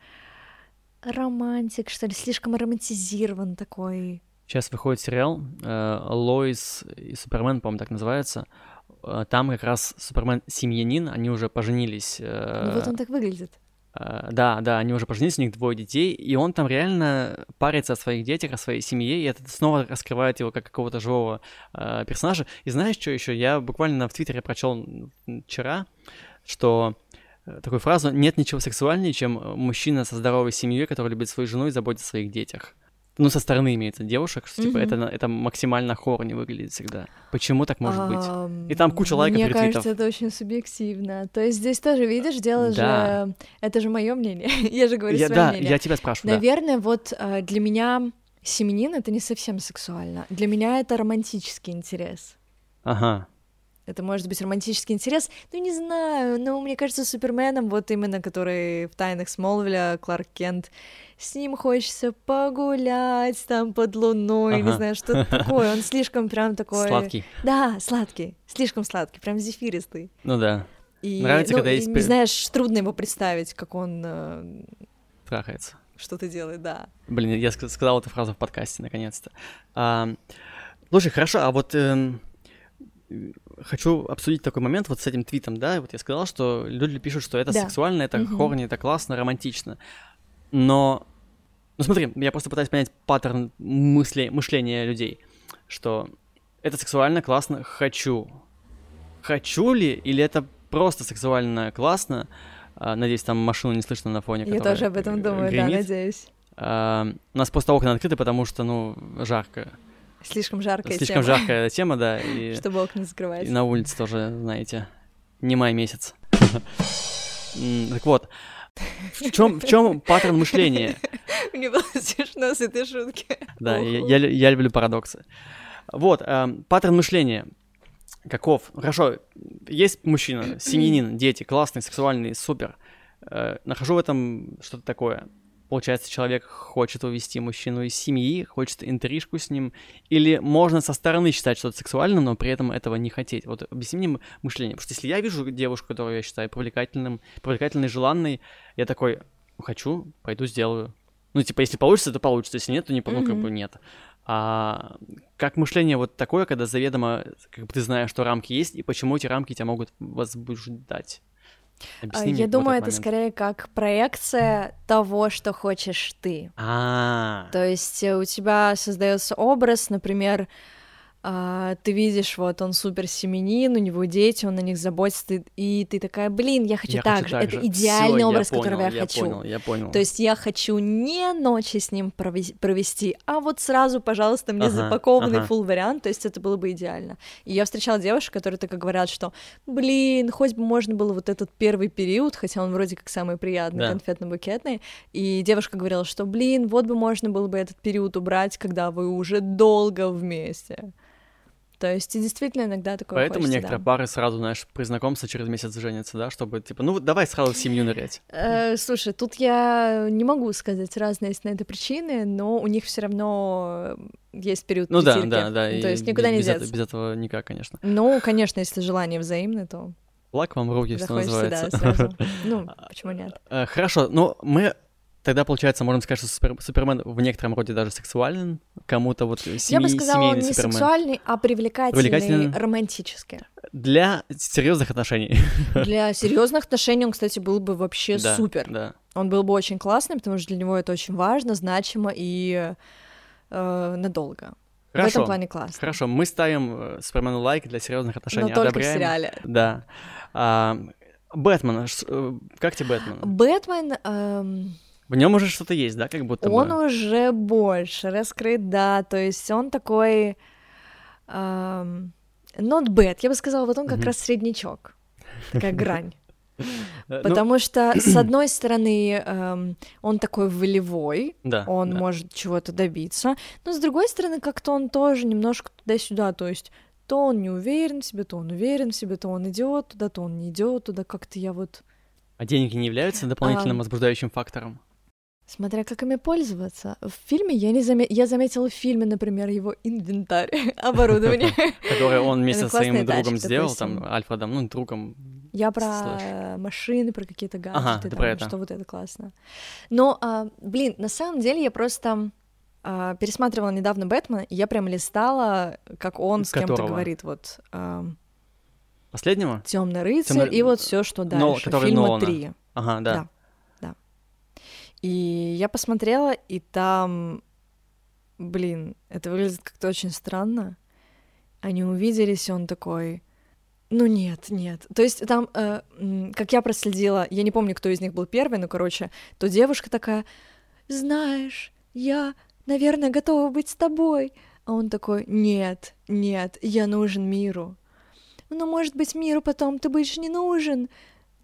романтик, что ли, слишком романтизирован такой. Сейчас выходит сериал э, Лоис и Супермен, по-моему, так называется. Э, там как раз Супермен семьянин, они уже поженились. Э, ну вот он так выглядит. Э, да, да, они уже поженились, у них двое детей, и он там реально парится о своих детях, о своей семье, и это снова раскрывает его как какого-то живого э, персонажа. И знаешь, что еще? Я буквально в Твиттере прочел вчера, что такую фразу «нет ничего сексуальнее, чем мужчина со здоровой семьей, который любит свою жену и заботится о своих детях» ну, со стороны имеется девушек, что, типа, mm-hmm. это, это максимально хорни выглядит всегда. Почему так может быть? И там куча лайков Мне кажется, это очень субъективно. То есть здесь тоже, видишь, дело да. же... Это же мое мнение. я же говорю я, свое да, мнение. я тебя спрашиваю, Наверное, да. вот э, для меня семенин — это не совсем сексуально. Для меня это романтический интерес. Ага. Это может быть романтический интерес. Ну, не знаю, но мне кажется, Суперменом, вот именно который в «Тайнах Смолвиля», Кларк Кент, с ним хочется погулять там под луной, ага. не знаю, что такое. Он слишком прям такой... Сладкий. Да, сладкий, слишком сладкий, прям зефиристый. Ну да. И, Нравится, ну, когда есть... Не знаешь, трудно его представить, как он... Э... Трахается. Что-то делает, да. Блин, я сказал эту фразу в подкасте, наконец-то. А, слушай, хорошо, а вот... Э хочу обсудить такой момент вот с этим твитом, да, вот я сказал, что люди пишут, что это да. сексуально, это угу. хорни, это классно, романтично, но, ну смотри, я просто пытаюсь понять паттерн мысли, мышления людей, что это сексуально, классно, хочу. Хочу ли, или это просто сексуально классно, а, надеюсь, там машину не слышно на фоне, Я тоже об этом думаю, гремит. да, надеюсь. А, у нас просто окна открыты, потому что, ну, жарко. Слишком жаркая Слишком тема. жаркая тема, да. И, Чтобы окна закрывать. И на улице тоже, знаете, не май месяц. Так вот, в чем, в чем паттерн мышления? Мне было смешно с этой шутки. Да, я, я, я люблю парадоксы. Вот, э, паттерн мышления. Каков? Хорошо, есть мужчина, семьянин, дети, классный, сексуальный, супер. Э, нахожу в этом что-то такое. Получается, человек хочет увести мужчину из семьи, хочет интрижку с ним, или можно со стороны считать что-то сексуальным, но при этом этого не хотеть. Вот объясни мне мышление. Потому что если я вижу девушку, которую я считаю привлекательным, привлекательной, желанной, я такой, хочу, пойду сделаю. Ну, типа, если получится, то получится, если нет, то не, ну, как бы нет. А как мышление вот такое, когда заведомо, как бы ты знаешь, что рамки есть, и почему эти рамки тебя могут возбуждать? Объясни Я думаю, это момент. скорее как проекция того, что хочешь ты. А. То есть э, у тебя создается образ, например, а, ты видишь, вот он супер семенин, у него дети, он на них заботится, ты, и ты такая, блин, я хочу я так хочу же. Так Это же. идеальный Всё, образ, я которого я, я хочу. Понял, я понял. То есть я хочу не ночи с ним провести, а вот сразу, пожалуйста, мне ага, запакованный ага. full вариант, то есть это было бы идеально. И я встречала девушек, которые так говорят, что, блин, хоть бы можно было вот этот первый период, хотя он вроде как самый приятный, да. конфетно-букетный, и девушка говорила, что, блин, вот бы можно было бы этот период убрать, когда вы уже долго вместе. То есть действительно иногда такое Поэтому хочется, некоторые да. пары сразу, знаешь, при знакомстве через месяц женятся, да, чтобы, типа, ну давай сразу семью нырять. Э, слушай, тут я не могу сказать, разные есть на это причины, но у них все равно есть период Ну да, да, да. То есть никуда не деться. без этого никак, конечно. Ну, конечно, если желание взаимное, то... Лак вам руки, что называется. да, сразу. Ну, почему нет? Э, хорошо, ну мы Тогда, получается, можно сказать, что супер, Супермен в некотором роде даже сексуален, кому-то вот семей, Я бы сказала, он не Супермен. сексуальный, а привлекательный, привлекательный, романтический. Для серьезных отношений. Для серьезных отношений он, кстати, был бы вообще да, супер. Да. Он был бы очень классный, потому что для него это очень важно, значимо и э, надолго. Хорошо, в этом плане классно. Хорошо, мы ставим э, Супермену лайк для серьезных отношений. Но только Одобряем. в сериале. Да. А, Бэтмен, э, как тебе Бэтмен? Бэтмен, эм, В нем уже что-то есть, да, как будто он бы? уже больше раскрыт, да, то есть он такой... эм, not bad, я бы сказала, вот он как Мгм. раз среднячок, такая грань. Э, ну, Потому что, с одной стороны, эм, он такой волевой, да, он да. может чего-то добиться, но с другой стороны, как-то он тоже немножко туда-сюда, то есть то он не уверен в себе, то он уверен в себе, то он идет туда, то он не идет туда, как-то я вот, А деньги не являются дополнительным Ам. возбуждающим фактором? Смотря как ими пользоваться. В фильме я не заме... я заметила в фильме, например, его инвентарь, оборудование. Который он вместе со своим другом сделал, там, допустим. Альфредом, ну, другом. Я про машины, про какие-то гаджеты, что вот это классно. Но, а, блин, на самом деле я просто а, пересматривала недавно Бэтмена, и я прям листала, как он с кем-то говорит, вот Последнего? Темный рыцарь «Тёмный- и вот все, что дальше. Фильма три. Ага. Да. И я посмотрела, и там, блин, это выглядит как-то очень странно. Они увиделись, и он такой, ну нет, нет. То есть там, э, как я проследила, я не помню, кто из них был первый, но, короче, то девушка такая, знаешь, я, наверное, готова быть с тобой. А он такой, нет, нет, я нужен миру. Ну, может быть, миру потом ты будешь не нужен,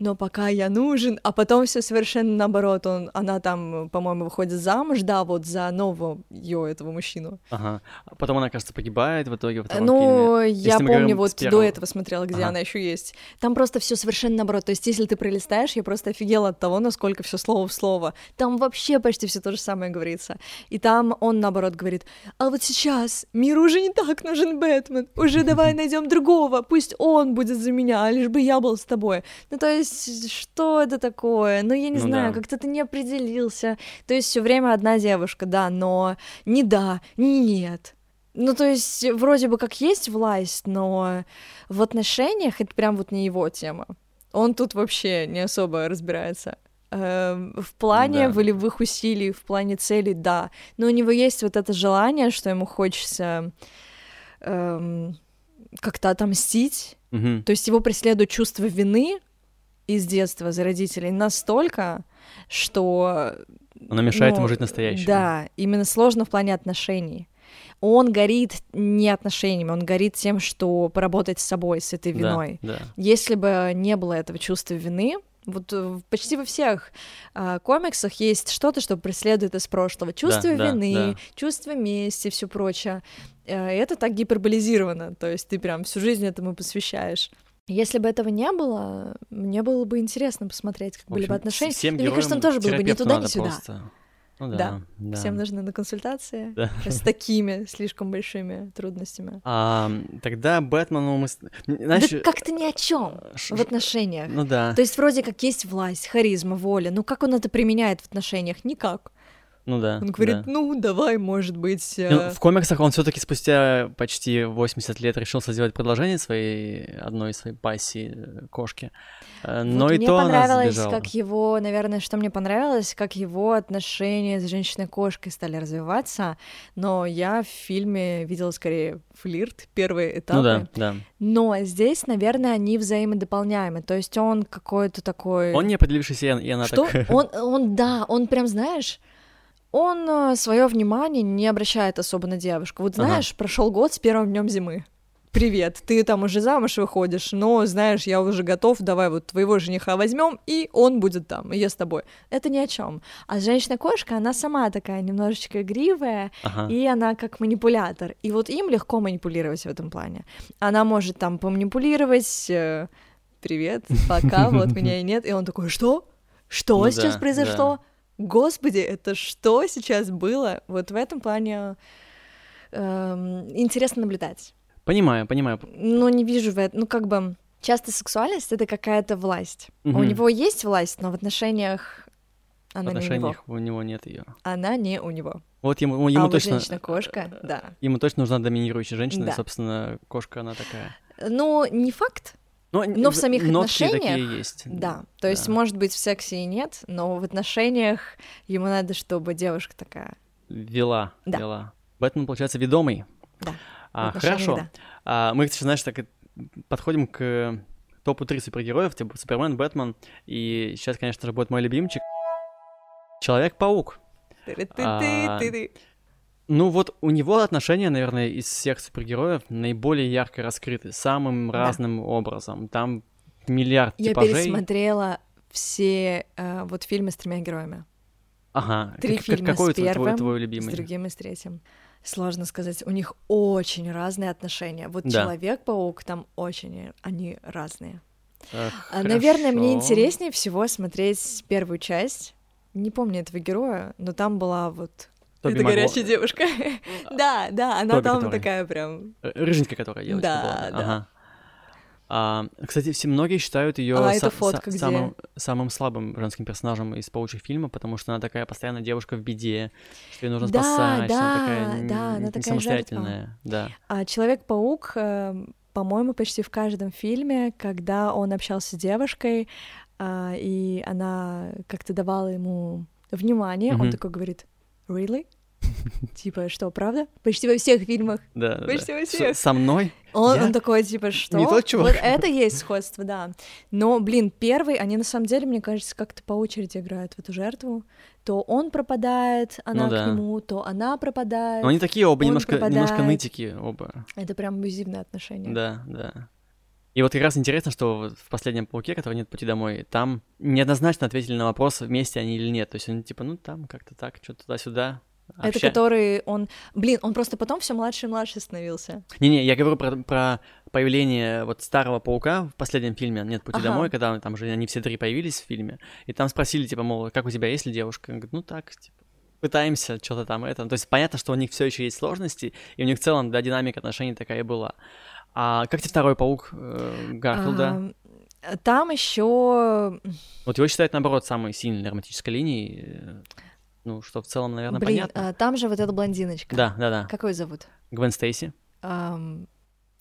но пока я нужен, а потом все совершенно наоборот, он, она там, по-моему, выходит замуж, да, вот за нового ее этого мужчину. Ага. А Потом она, кажется, погибает в итоге втором Ну, фильме. я помню, вот первого. до этого смотрела, где Ага. она еще есть. Там просто все совершенно наоборот. То есть, если ты пролистаешь, я просто офигела от того, насколько все слово в слово. Там вообще почти все то же самое говорится. И там он наоборот говорит: А вот сейчас миру уже не так нужен Бэтмен. Уже давай найдем другого. Пусть он будет за меня, а лишь бы я был с тобой. Ну, то есть, что это такое? Ну, я не Ну знаю, да. как-то ты не определился. То есть, все время одна девушка, да, но не да, не нет. Ну, то есть, вроде бы как есть власть, но в отношениях это прям вот не его тема. Он тут вообще не особо разбирается. Эм, В плане Да. волевых усилий, в плане целей, да. Но у него есть вот это желание, что ему хочется эм, как-то отомстить. Мгм. То есть его преследует чувство вины из детства за родителей настолько, что Она мешает ну, ему жить настоящим. Да, именно сложно в плане отношений. Он горит не отношениями, он горит тем, что поработать с собой, с этой Да, виной. Да. Если бы не было этого чувства вины, вот э, почти во всех а, комиксах есть что-то, что преследует из прошлого. Чувство да, вины, да. чувство мести, все прочее. Э, Это так гиперболизировано, то есть ты прям всю жизнь этому посвящаешь. Если бы этого не было, мне было бы интересно посмотреть, как В были бы общем, отношения. Всем мне кажется, он тоже был бы героям-терапевту туда, ни сюда. просто. Ну да, Да. да. Всем нужны на консультации Да. с такими слишком большими трудностями. А, тогда Бэтмену мы... Знаешь, да как-то ни о чем ш- в отношениях. Ну да, То есть вроде как есть власть, харизма, воля. Ну как он это применяет в отношениях? Никак. Ну да. Он говорит, да. ну давай, может быть. Ну, э, в комиксах он все-таки спустя почти 80 лет решился сделать продолжение своей одной своей пассии э, кошки. Э, Но вот и мне то она понравилось, сбежала. как его, наверное, что мне понравилось, как его отношения с женщиной-кошкой стали развиваться. Но я в фильме видела скорее флирт, первые этапы. Ну да, да. Но здесь, наверное, они взаимодополняемы. То есть он какой-то такой... Он не определившийся, и и она Что? так... Он, он, да, он прям, знаешь, он свое внимание не обращает особо на девушку. Вот Ага. знаешь, прошел год с первым днем зимы. Привет, ты там уже замуж выходишь, но знаешь, я уже готов, давай вот твоего жениха возьмем, и он будет там, и я с тобой. Это ни о чем. А женщина-кошка, она сама такая немножечко игривая, Ага. и она как манипулятор. И вот им легко манипулировать в этом плане. Она может там поманипулировать, э, привет, пока, вот меня и нет. И он такой, что? Что Ну сейчас да, произошло? Господи, это что сейчас было? Вот в этом плане эм, интересно наблюдать. Понимаю, понимаю. Но не вижу в этом, ну как бы часто сексуальность это какая-то власть. У Мгм. него есть власть, но в отношениях В она не у него. отношениях у него нет ее. Она не у него. Вот ему, ему а точно... женщина-кошка, да. Ему точно нужна доминирующая женщина, и, Да. собственно, кошка она такая. Ну, не факт, Но, Но в самих отношениях, есть. Да, то есть, Да. может быть, в сексе и нет, но в отношениях ему надо, чтобы девушка такая. Вела, Да. вела. Бэтмен, получается, ведомый. Да, А, хорошо. да. А, мы, кстати, знаешь, так подходим к топу три супергероев, типа Супермен, Бэтмен, и сейчас, конечно же, будет мой любимчик. Человек-паук. А, ну вот у него отношения, наверное, из всех супергероев наиболее ярко раскрыты, самым да. разным образом. Там миллиард Я типажей. Я пересмотрела все э, вот фильмы с тремя героями. Ага. Три как, фильма какой с первым, твой, твой любимый? с другим и с третьим. Сложно сказать. У них очень разные отношения. Вот да. Человек-паук там очень они разные. Эх, Наверное, мне интереснее всего смотреть первую часть. Не помню этого героя, но там была вот Тоби Это Магло... горячая девушка. да, да, она Тоби, там такая прям. Э, рыженькая, которая девочка да, была. Да, да. А, кстати, все многие считают ее а, са- фотка са- самым, самым слабым женским персонажем из паучьих фильмов, потому что она такая постоянно девушка в беде, что ее нужно да, спасать, да, она такая да, она такая самостоятельная. Жертва. Да. А Человек-паук, э, по-моему, почти в каждом фильме, когда он общался с девушкой, э, и она как-то давала ему внимание, mm-hmm. он такой говорит, really? Типа, что, правда? Почти во всех фильмах. Да, Почти во всех. Со мной? Он, я... он такой, типа, что? Не тот чувак. Вот это есть сходство, да. Но, блин, первый, они на самом деле, мне кажется, как-то по очереди играют в эту жертву. То он пропадает, она ну, к да. нему, то она пропадает. Но они такие оба немножко, пропадает. немножко нытики оба. Это прям абьюзивные отношения. Да, да. И вот как раз интересно, что в последнем пауке, который нет пути домой, там неоднозначно ответили на вопрос, вместе они или нет. То есть они типа, ну там как-то так, что-то туда-сюда. Это Обща... который он... Блин, он просто потом все младше и младше становился. Не-не, я говорю про, про появление вот старого паука в последнем фильме «Нет пути Ага. домой», когда там же они все три появились в фильме, и там спросили, типа, мол, как у тебя, есть ли девушка? Он говорит, ну так, типа, пытаемся, что-то там это. То есть понятно, что у них все еще есть сложности, и у них в целом, да, динамика отношений такая и была. А как тебе второй паук э, Гарфилда? А, там еще... Вот его считают, наоборот, самой сильной романтической линией. э, Ну, что в целом, наверное, Блин, понятно. а, там же вот эта блондиночка. Да, да, да. Как ее зовут? Гвен Стейси. Ам,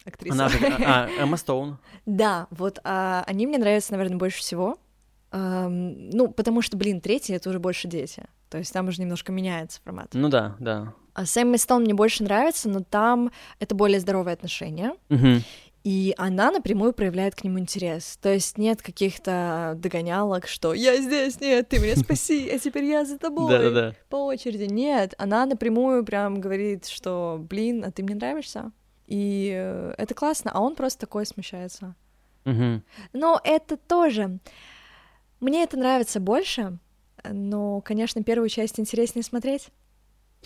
актриса. Она же... А, Эмма Стоун. Да, вот а, они мне нравятся, наверное, больше всего. Ам, ну, потому что, блин, третий — это уже больше дети. То есть там уже немножко меняется формат. Ну да, да. А Сэм Стоун мне больше нравится, но там это более здоровые отношения. Мгм. И она напрямую проявляет к нему интерес. То есть нет каких-то догонялок, что «я здесь, нет, ты меня спаси, а теперь я за тобой». Да-да-да. По очереди. Нет, она напрямую прям говорит, что «блин, а ты мне нравишься». И э, это классно, а он просто такой смущается. Мгм. Но это тоже... Мне это нравится больше, но, конечно, первую часть интереснее смотреть.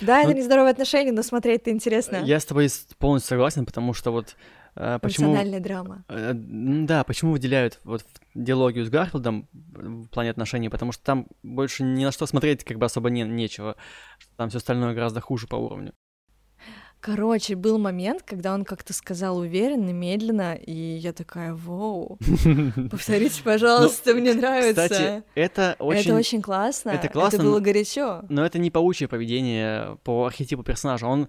Да, это Ну, нездоровые отношения, но смотреть-то интересно. Я с тобой полностью согласен, потому что вот э, почему... Эмоциональная драма. Э, Да, почему выделяют вот диалогию с Гарфилдом в плане отношений, потому что там больше ни на что смотреть как бы особо не, нечего, там все остальное гораздо хуже по уровню. Короче, был момент, когда он как-то сказал уверенно, медленно, и я такая, вау, повторите, пожалуйста, мне нравится. Ну, Кстати, это очень... Это очень классно. это классно, Это было горячо. Но это не паучье поведение по архетипу персонажа. Он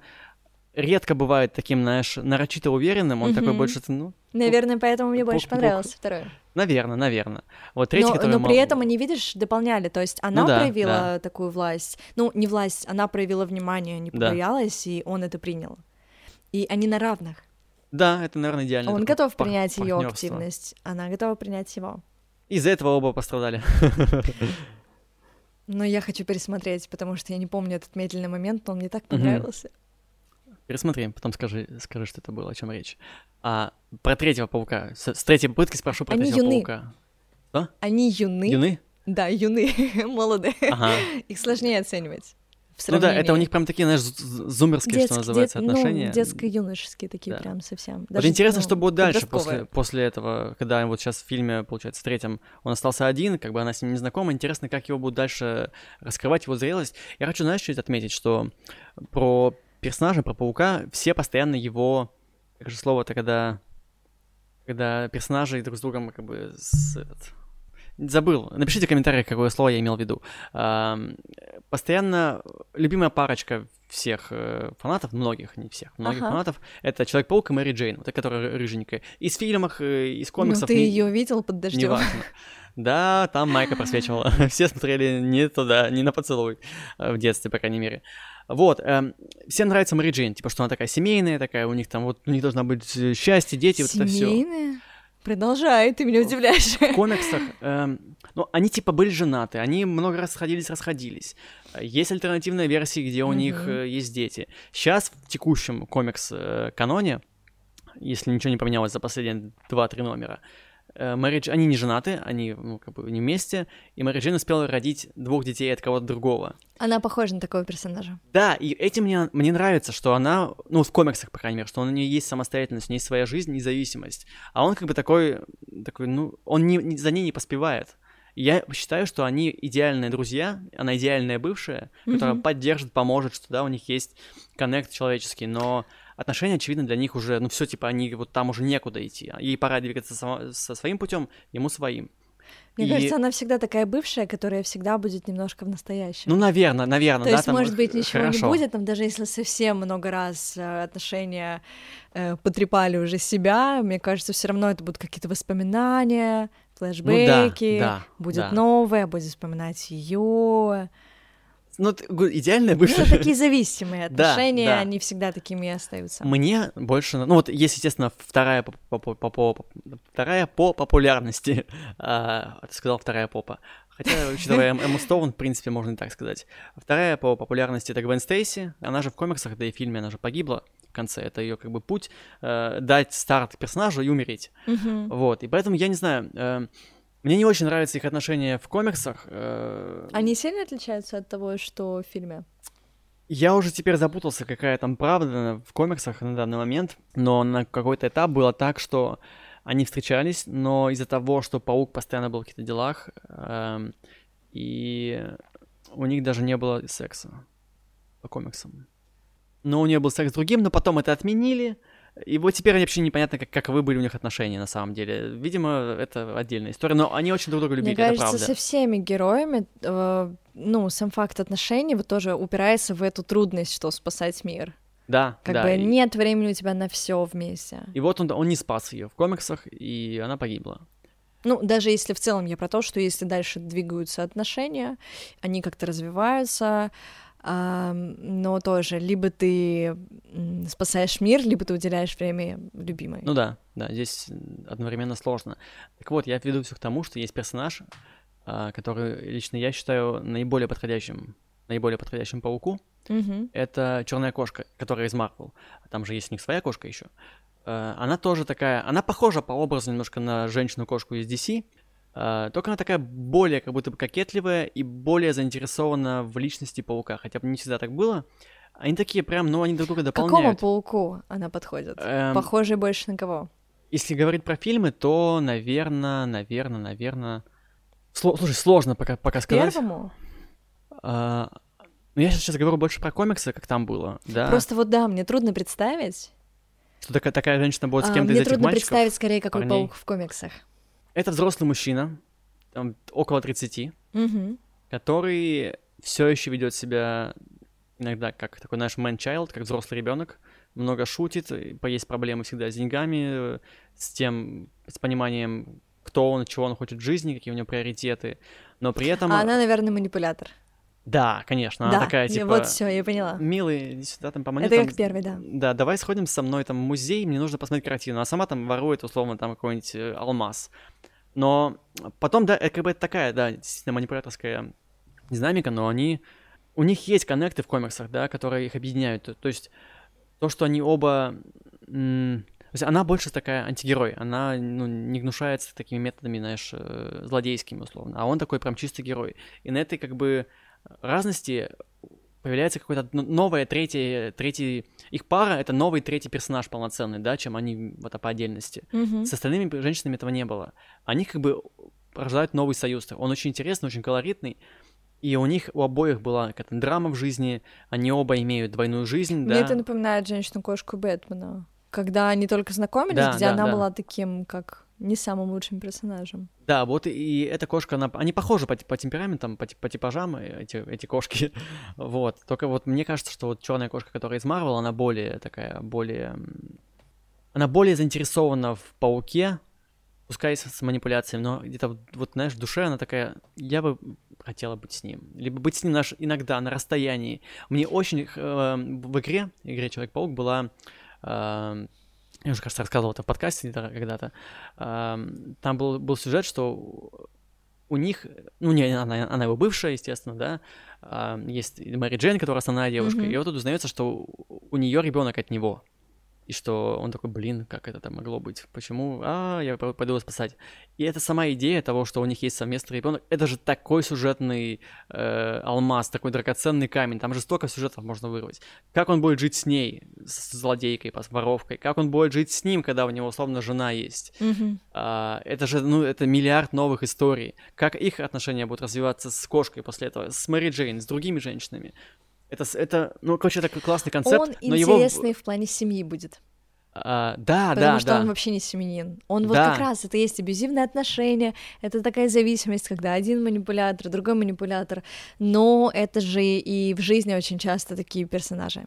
редко бывает таким, знаешь, нарочито уверенным, он такой больше, ну, Наверное, поэтому мне больше Пук-пук. понравился второй. наверное, наверное. Вот третий, но, который... но при мол- этом они, видишь, дополняли. То есть она Ну да, проявила такую власть. Ну, не власть, она проявила внимание, не Да. побоялась, и он это принял. И они на равных. Да, это, наверное, идеально. он готов пар- принять ее активность, она готова принять его. Из-за этого оба пострадали. Но я хочу пересмотреть, потому что я не помню этот медленный момент, но он мне так понравился. Пересмотри, потом скажи, скажи, что это было, о чем речь. А про третьего паука. С, с третьей попытки спрошу про Они третьего юны. паука. Они юны. Юны? Да, юны, молодые. Ага. Их сложнее оценивать. Ну да, это у них прям такие, знаешь, зумерские, Детск- что называется, дет- отношения. Ну, детско-юношеские такие Да. прям совсем. Вот Даже, интересно, ну, что будет дальше после, после этого, когда вот сейчас в фильме, получается, в третьем он остался один, как бы она с ним не знакома. Интересно, как его будут дальше раскрывать, его зрелость. Я хочу, знаешь, чуть отметить, что про персонажа, про паука, все постоянно его, как же слово-то, когда, когда персонажи друг с другом как бы с, Забыл. Напишите в комментариях, какое слово я имел в виду. Постоянно любимая парочка всех э, фанатов, многих, не всех, многих Ага. фанатов, это Человек-паук и Мэри Джейн, вот, которая ры- рыженькая. Из фильмов, э, из Ну, комиксов. ты не- ее видел под дождем. Неважно. Да, там Майка просвечивала. Все смотрели не туда, не на поцелуй э, в детстве, по крайней мере. Вот, эм, всем нравится Мэри Джейн, типа, что она такая семейная, такая, у них там вот, у них должна быть э, счастье, дети, вот это все. Семейные? Продолжай, ты меня удивляешь. В комиксах, эм, ну, они типа были женаты, они много раз сходились, расходились. Есть альтернативная версия, где у Мгм. них э, есть дети. Сейчас в текущем комикс-каноне, если ничего не поменялось за последние 2-3 номера, э, Мэри Дж- они не женаты, они ну, как бы не вместе, и Мэри Джейн успела родить двух детей от кого-то другого. Она похожа на такого персонажа. Да, и этим мне, мне нравится, что она, ну, в комиксах, по крайней мере, что у нее есть самостоятельность, у нее есть своя жизнь, независимость. А он как бы такой, такой ну, он не, не- за ней не поспевает. Я считаю, что они идеальные друзья, она идеальная бывшая, которая Мгм. поддержит, поможет, что да, у них есть коннект человеческий, но отношения, очевидно, для них уже, ну все, типа, они вот там уже некуда идти. Ей пора двигаться само- со своим путем, ему своим. Мне И- кажется, она всегда такая бывшая, которая всегда будет немножко в настоящем. Ну, наверное, наверное, То да, есть, там, может быть, э, ничего хорошо. не будет, там даже если совсем много раз э, отношения э, потрепали уже себя, мне кажется, все равно это будут какие-то воспоминания, флешбеки, Ну да, будет да. новое, будет вспоминать ее. Ну, идеальная Ну, бывшая. такие зависимые Да, отношения, да. они всегда такими и остаются. Мне больше, ну вот есть, естественно, вторая по, по- по- по- вторая по популярности, а, ты сказал вторая попа, хотя, учитывая Эм- Эмму Стоун, в принципе, можно и так сказать. Вторая по популярности это Гвен Стейси, она же в комиксах, да и в фильме она же погибла в конце, это ее как бы путь э, дать старт персонажу и умереть. Мгм. Вот, и поэтому я не знаю, э, мне не очень нравятся их отношения в комиксах. э, Они сильно отличаются от того, что в фильме? Я уже теперь запутался, какая там правда в комиксах на данный момент, но на какой-то этап было так, что они встречались, но из-за того, что Паук постоянно был в каких-то делах, эм, и у них даже не было секса по комиксам. Но у нее был секс с другим, но потом это отменили, и вот теперь вообще непонятно, как, каковы были у них отношения на самом деле. Видимо, это отдельная история, но они очень друг друга любили, Мне кажется, это правда. со всеми героями, э, ну, сам факт отношений вот тоже упирается в эту трудность, что спасать мир. Да, Как да. бы и- нет времени у тебя на все вместе. И вот он, он не спас ее в комиксах, и она погибла. Ну, даже если в целом я про то, что если дальше двигаются отношения, они как-то развиваются, но тоже либо ты спасаешь мир, либо ты уделяешь время любимой. Ну да, да, здесь одновременно сложно. Так вот, я веду все к тому, что есть персонаж, а, который лично я считаю наиболее подходящим, наиболее подходящим пауку. Мгм. Это черная кошка, которая из Марвел. Там же есть у них своя кошка еще. Она тоже такая, она похожа по образу немножко на женщину-кошку из DC, а, только она такая более как будто бы кокетливая и более заинтересована в личности паука, хотя бы не всегда так было. Они такие прям, ну, они друг друга К какому дополняют. пауку она подходит? Эм, Похожий больше на кого? Если говорить про фильмы, то, наверное, наверное, наверное... Слушай, сложно пока, пока сказать. Первому? А, ну, я сейчас говорю больше про комиксы, как там было, да? Просто вот да, мне трудно представить. Что такая, такая женщина будет с А, кем-то из мне этих трудно мальчиков. представить скорее, какой парней. паук в комиксах. Это взрослый мужчина, там, около 30, Мгм. который все еще ведет себя иногда как такой наш man-child, как взрослый ребенок, много шутит, есть проблемы всегда с деньгами, с тем, с пониманием, кто он, чего он хочет в жизни, какие у него приоритеты, но при этом... А она, наверное, манипулятор. Да, конечно, она да, такая, я- типа... вот все, я поняла. Милый, иди сюда, там, по Это монетам. как первый, да. Да, давай сходим со мной там в музей, мне нужно посмотреть картину. А сама там ворует, условно, там какой-нибудь э, алмаз. Но потом, да, это как бы это такая, да, действительно манипуляторская динамика, но они... У них есть коннекты в комиксах, да, которые их объединяют. То, есть то, что они оба... то есть она больше такая антигерой, она ну, не гнушается такими методами, знаешь, э, злодейскими, условно. А он такой прям чистый герой. И на этой как бы разности появляется какой-то ну, новое, третий, третий... Их пара — это новый третий персонаж полноценный, да, чем они вот по отдельности. Мгм. С остальными женщинами этого не было. Они как бы рождают новый союз. Он очень интересный, очень колоритный. И у них у обоих была какая-то драма в жизни, они оба имеют двойную жизнь, Мне да. это напоминает женщину-кошку Бэтмена. Когда они только знакомились, Да, где да, она да. была таким, как не самым лучшим персонажем. Да, вот и, эта кошка, она, они похожи по, по темпераментам, по, по типажам, э, эти, эти кошки. вот. Только вот мне кажется, что вот черная кошка, которая из Марвел, она более такая, более... Она более заинтересована в пауке, пускай с, с манипуляциями, но где-то вот, знаешь, в душе она такая, я бы хотела быть с ним. Либо быть с ним наш, иногда на расстоянии. Мне очень э, в игре, игре Человек-паук была я уже, кажется, рассказывал это в подкасте когда-то, там был, был сюжет, что у них, ну, не она, она его бывшая, естественно, да, есть Мэри Джейн, которая основная девушка, mm-hmm. и вот тут узнается, что у нее ребенок от него. И что он такой, блин, как это там могло быть? Почему? А, я пойду его спасать. И это сама идея того, что у них есть совместный ребенок, это же такой сюжетный э, алмаз, такой драгоценный камень. Там же столько сюжетов можно вырвать. Как он будет жить с ней, с злодейкой, с воровкой? Как он будет жить с ним, когда у него условно жена есть? Mm-hmm. А, это же, ну, это миллиард новых историй. Как их отношения будут развиваться с кошкой после этого, с Мэри Джейн, с другими женщинами? Это, это, ну, короче, такой классный концепт. Он но интересный его... в плане семьи будет. А, да, Потому да, что да. он вообще не семьянин. Он вот Да. как раз, это есть абьюзивные отношения, это такая зависимость, когда один манипулятор, другой манипулятор, но это же и в жизни очень часто такие персонажи.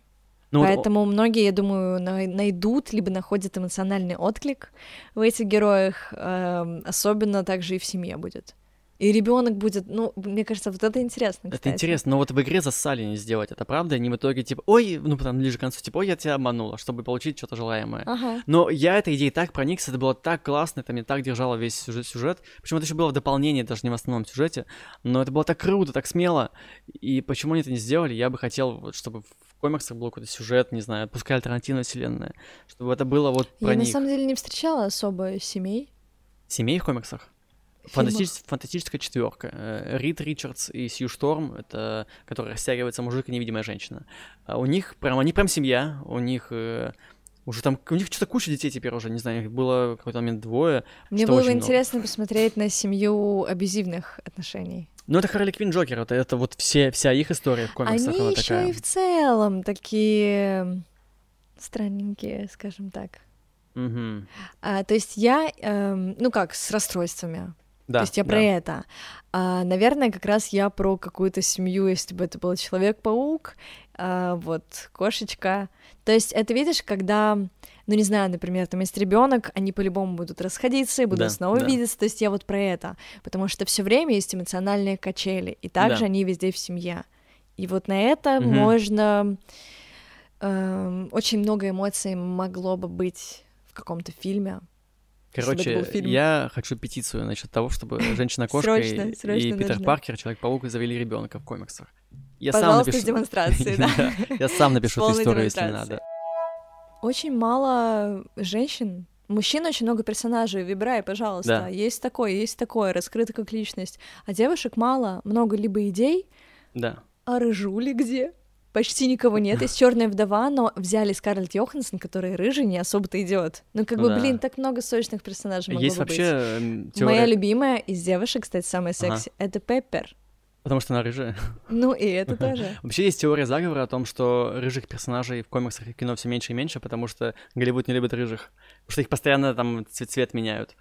Ну, вот Поэтому многие, я думаю, най- найдут либо находят эмоциональный отклик в этих героях, эм, особенно также и в семье будет. И ребенок будет, ну, мне кажется, вот это интересно. Это кстати. интересно, но вот в игре зассали не сделать это, правда? Они в итоге типа, ой, ну потом ближе к концу, типа, ой, я тебя обманула, чтобы получить что-то желаемое. Ага. Но я этой идеей так проникся, это было так классно, это мне так держало весь сюжет. сюжет. Причем это еще было в дополнении, даже не в основном сюжете. Но это было так круто, так смело. И почему они это не сделали, я бы хотел, вот, чтобы в комиксах был какой-то сюжет, не знаю, пускай альтернативная вселенная. Чтобы это было вот Я на них. самом деле не встречала особо семей. Семей в комиксах? Фильмах. Фантастич- фантастическая четверка. Э, Рид Ричардс и Сью Шторм, это который растягивается мужик и невидимая женщина. А у них прям, они прям семья, у них э, уже там, у них что-то куча детей теперь уже, не знаю, их было какой-то момент двое. Мне было бы очень много. интересно посмотреть на семью абьюзивных отношений. Ну, это Харли Квин Джокер, это, это вот все, вся их история в комиксах, Они еще такая. и в целом такие странненькие, скажем так. Мгм. А, то есть я, эм, ну как, с расстройствами. Да, то есть я да. про это. А, наверное, как раз я про какую-то семью, если бы это был Человек-паук, а, вот, кошечка. То есть это, видишь, когда, ну не знаю, например, там есть ребенок, они по-любому будут расходиться и будут Да, снова да. видеться. То есть я вот про это. Потому что все время есть эмоциональные качели, и также Да. они везде в семье. И вот на это Мгм. можно... эм, очень много эмоций могло бы быть в каком-то фильме. Короче, я хочу петицию насчет того, чтобы женщина-кошка и, и Питер нужно. Паркер, Человек-паук, завели ребенка в комиксах. Я сам Пожалуйста, с напишу... демонстрацией, да. Я сам напишу эту историю, если надо. Очень мало женщин. Мужчин очень много персонажей. Выбирай, пожалуйста. Да. Есть такое, есть такое, раскрыто как личность. А девушек мало. Много либо идей, Да. а рыжули где? Почти никого нет. Есть черная вдова, но взяли Скарлетт Йоханссон, которая рыжий, не особо-то идет. Ну, как бы, Да. блин, так много сочных персонажей могло Есть бы вообще эм, быть. теория... Моя любимая из девушек, кстати, самая Ага. секси, это Пеппер. Потому что она рыжая. Ну, и это тоже. Вообще есть теория заговора о том, что рыжих персонажей в комиксах и в кино все меньше и меньше, потому что Голливуд не любит рыжих. Потому что их постоянно там цвет, цвет меняют.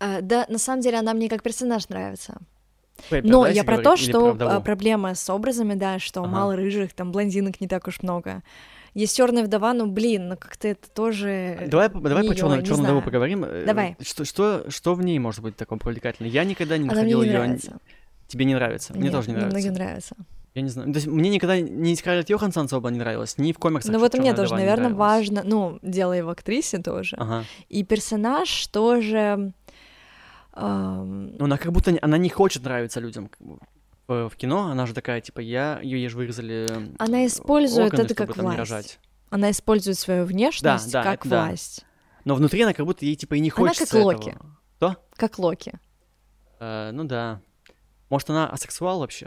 А, Да, на самом деле она мне как персонаж нравится. Пеппер, Но я про то, что про а, проблема с образами, да, что Ага. мало рыжих, там блондинок не так уж много. Есть черная вдова, ну блин, ну как-то это тоже. Давай, давай не по её, черную, не вдову поговорим. Э, Давай. Что, что, что в ней может быть такого привлекательного? Я никогда не мне находил ее. Тебе не нравится? Мне Нет, тоже не мне нравится. многим нравится. Я не знаю. То есть мне никогда ни Скарлетт Йоханссон особо не нравилась, ни в комиксах. Но Ну, вот «Чёрная мне тоже, вдова» не наверное, важно, ну, дело в актрисе тоже. Ага. И персонаж тоже. Ну, она как будто не- она не хочет нравиться людям. В, в кино она же такая, типа, я, ее же вырезали Она использует органы, это чтобы как там не власть. рожать. она использует свою внешность да, как это да. власть. Но внутри она как будто ей, типа, и не Она хочется как Локи. этого. Что? Как Локи. Э, ну да. Может, она асексуал вообще?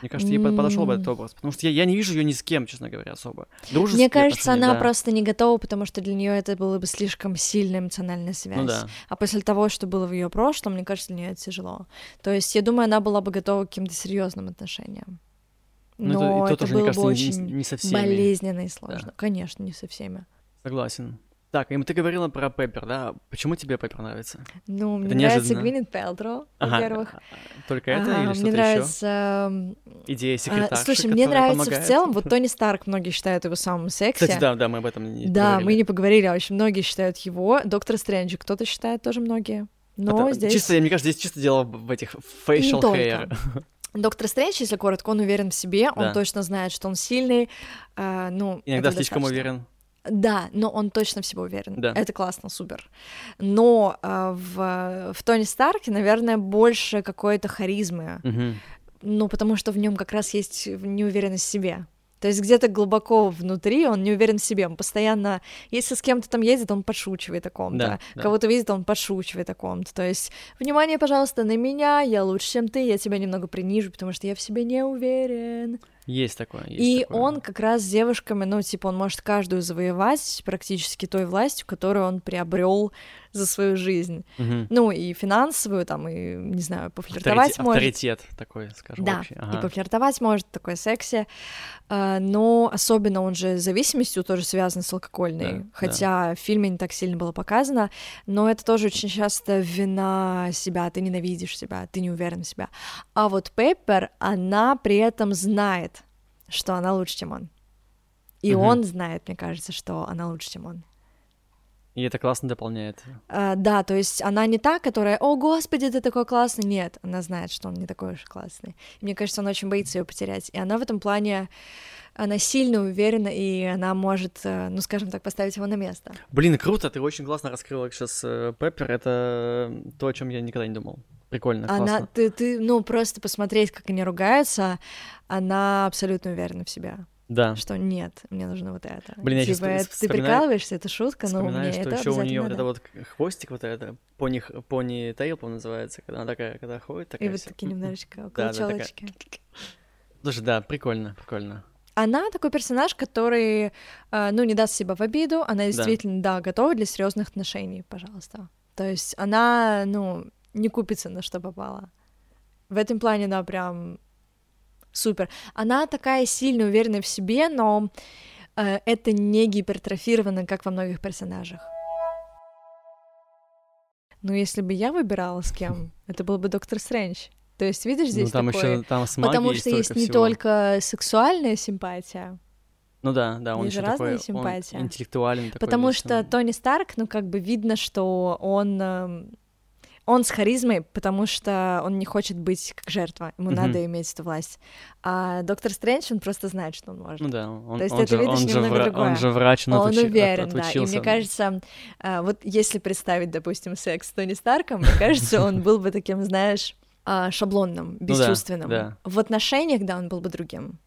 Мне кажется, ей под- подошел бы этот образ. Потому что я, я не вижу ее ни с кем, честно говоря, особо. Дружеские Мне кажется, она да. просто не готова, потому что для нее это было бы слишком сильная эмоциональная связь. Ну да. А после того, что было в ее прошлом, мне кажется, для нее это тяжело. То есть, я думаю, она была бы готова к каким-то серьезным отношениям. Ну, это- Но и то это тоже, было бы кажется, не- очень не, не со всеми. болезненно и сложно. Конечно, не со всеми. Согласен. Так, и ты говорила про Пеппер, да? Почему тебе Пеппер нравится? Ну, мне Это нравится неожиданно. Gwyneth Пелтро, во-первых. а, Только это А, или что-то Мне еще? нравится... м, Идея а, секретарши, Слушай, мне нравится в помогает. целом, вот Тони Старк, многие считают его самым секси. Кстати, да, да, мы об этом не Да, говорили. мы не поговорили, а очень многие считают его. Доктор Стрэнджа кто-то считает тоже многие. Но Это здесь... Чисто, мне кажется, здесь чисто дело в в этих facial hair. Доктор Стрэндж, если коротко, он уверен в себе, Да. он точно знает, что он сильный. а, ну, Иногда слишком достаточно. уверен. Да, но он точно в себе уверен. Да. Это классно, супер. Но э, в, в Тони Старке, наверное, больше какой-то харизмы. Мгм. Ну, потому что в нем как раз есть неуверенность в себе. То есть где-то глубоко внутри он не уверен в себе. Он постоянно, если с кем-то там ездит, он подшучивает о ком-то. Да, да. Кого-то видит, он подшучивает о ком-то. То есть, внимание, пожалуйста, на меня, я лучше, чем ты, я тебя немного принижу, потому что я в себе не уверен. Есть такое. есть И такое. он как раз с девушками, ну, типа, он может каждую завоевать практически той властью, которую он приобрел за свою жизнь. Мгм. Ну, и финансовую, там, и, не знаю, пофлиртовать Авторитет, может. авторитет такой, скажем, Да, общий. и Ага. пофлиртовать может, такое секси, а, но особенно он же с зависимостью тоже связан с алкогольной, Да, хотя в фильме не так сильно было показано, но это тоже очень часто вина себя, ты ненавидишь себя, ты не уверен в себя. А вот Пеппер, она при этом знает, что она лучше, чем он. И Мгм. он знает, мне кажется, что она лучше, чем он. И это классно дополняет. А, да, то есть она не та, которая, о, господи, ты такой классный. Нет, она знает, что он не такой уж классный. И мне кажется, он очень боится ее потерять. И она в этом плане, она сильно уверена, и она может, э, ну, скажем так, поставить его на место. Блин, круто, ты очень классно раскрыла сейчас Пеппер. Это то, о чем я никогда не думал. Прикольно, Она, классно. ты, ты, ну, просто посмотреть, как они ругаются, она абсолютно уверена в себе, Да. что нет, мне нужно вот это. Блин, я типа, вспом- это- ты прикалываешься, это шутка, но мне что это еще у нее вот это вот хвостик, вот это, пони, пони тейл, по называется, когда она такая, когда ходит, И такая вот вся. такие немножечко около челочки. Слушай, да, прикольно, прикольно. Она такой персонаж, который, э, ну, не даст себя в обиду, она действительно, да, готова для серьезных отношений, пожалуйста. То есть она, ну, не купится на что попало. В этом плане, да, прям супер. Она такая сильно уверенная в себе, но э, это не гипертрофировано, как во многих персонажах. Ну, если бы я выбирала с кем, это был бы Доктор Стрэндж. То есть, видишь, здесь ну, там такой... еще там с Потому что есть не всего. только сексуальная симпатия, Ну да, да, он еще такой, разные он симпатии. интеллектуален такой. Потому весь, что. Тони Старк, ну, как бы видно, что он, эм, он с харизмой, потому что он не хочет быть как жертва, ему Мгм. надо иметь эту власть. А Доктор Стрэндж, он просто знает, что он может. Ну да, он, То есть он это, же, видишь, он, же немного другое. он же врач, он, он отучи- от- уверен, да. И отучился. мне кажется, а, вот если представить, допустим, секс с Тони Старком, мне кажется, он был бы таким, знаешь, а, шаблонным, да, бесчувственным. да. В отношениях, да, он был бы другим.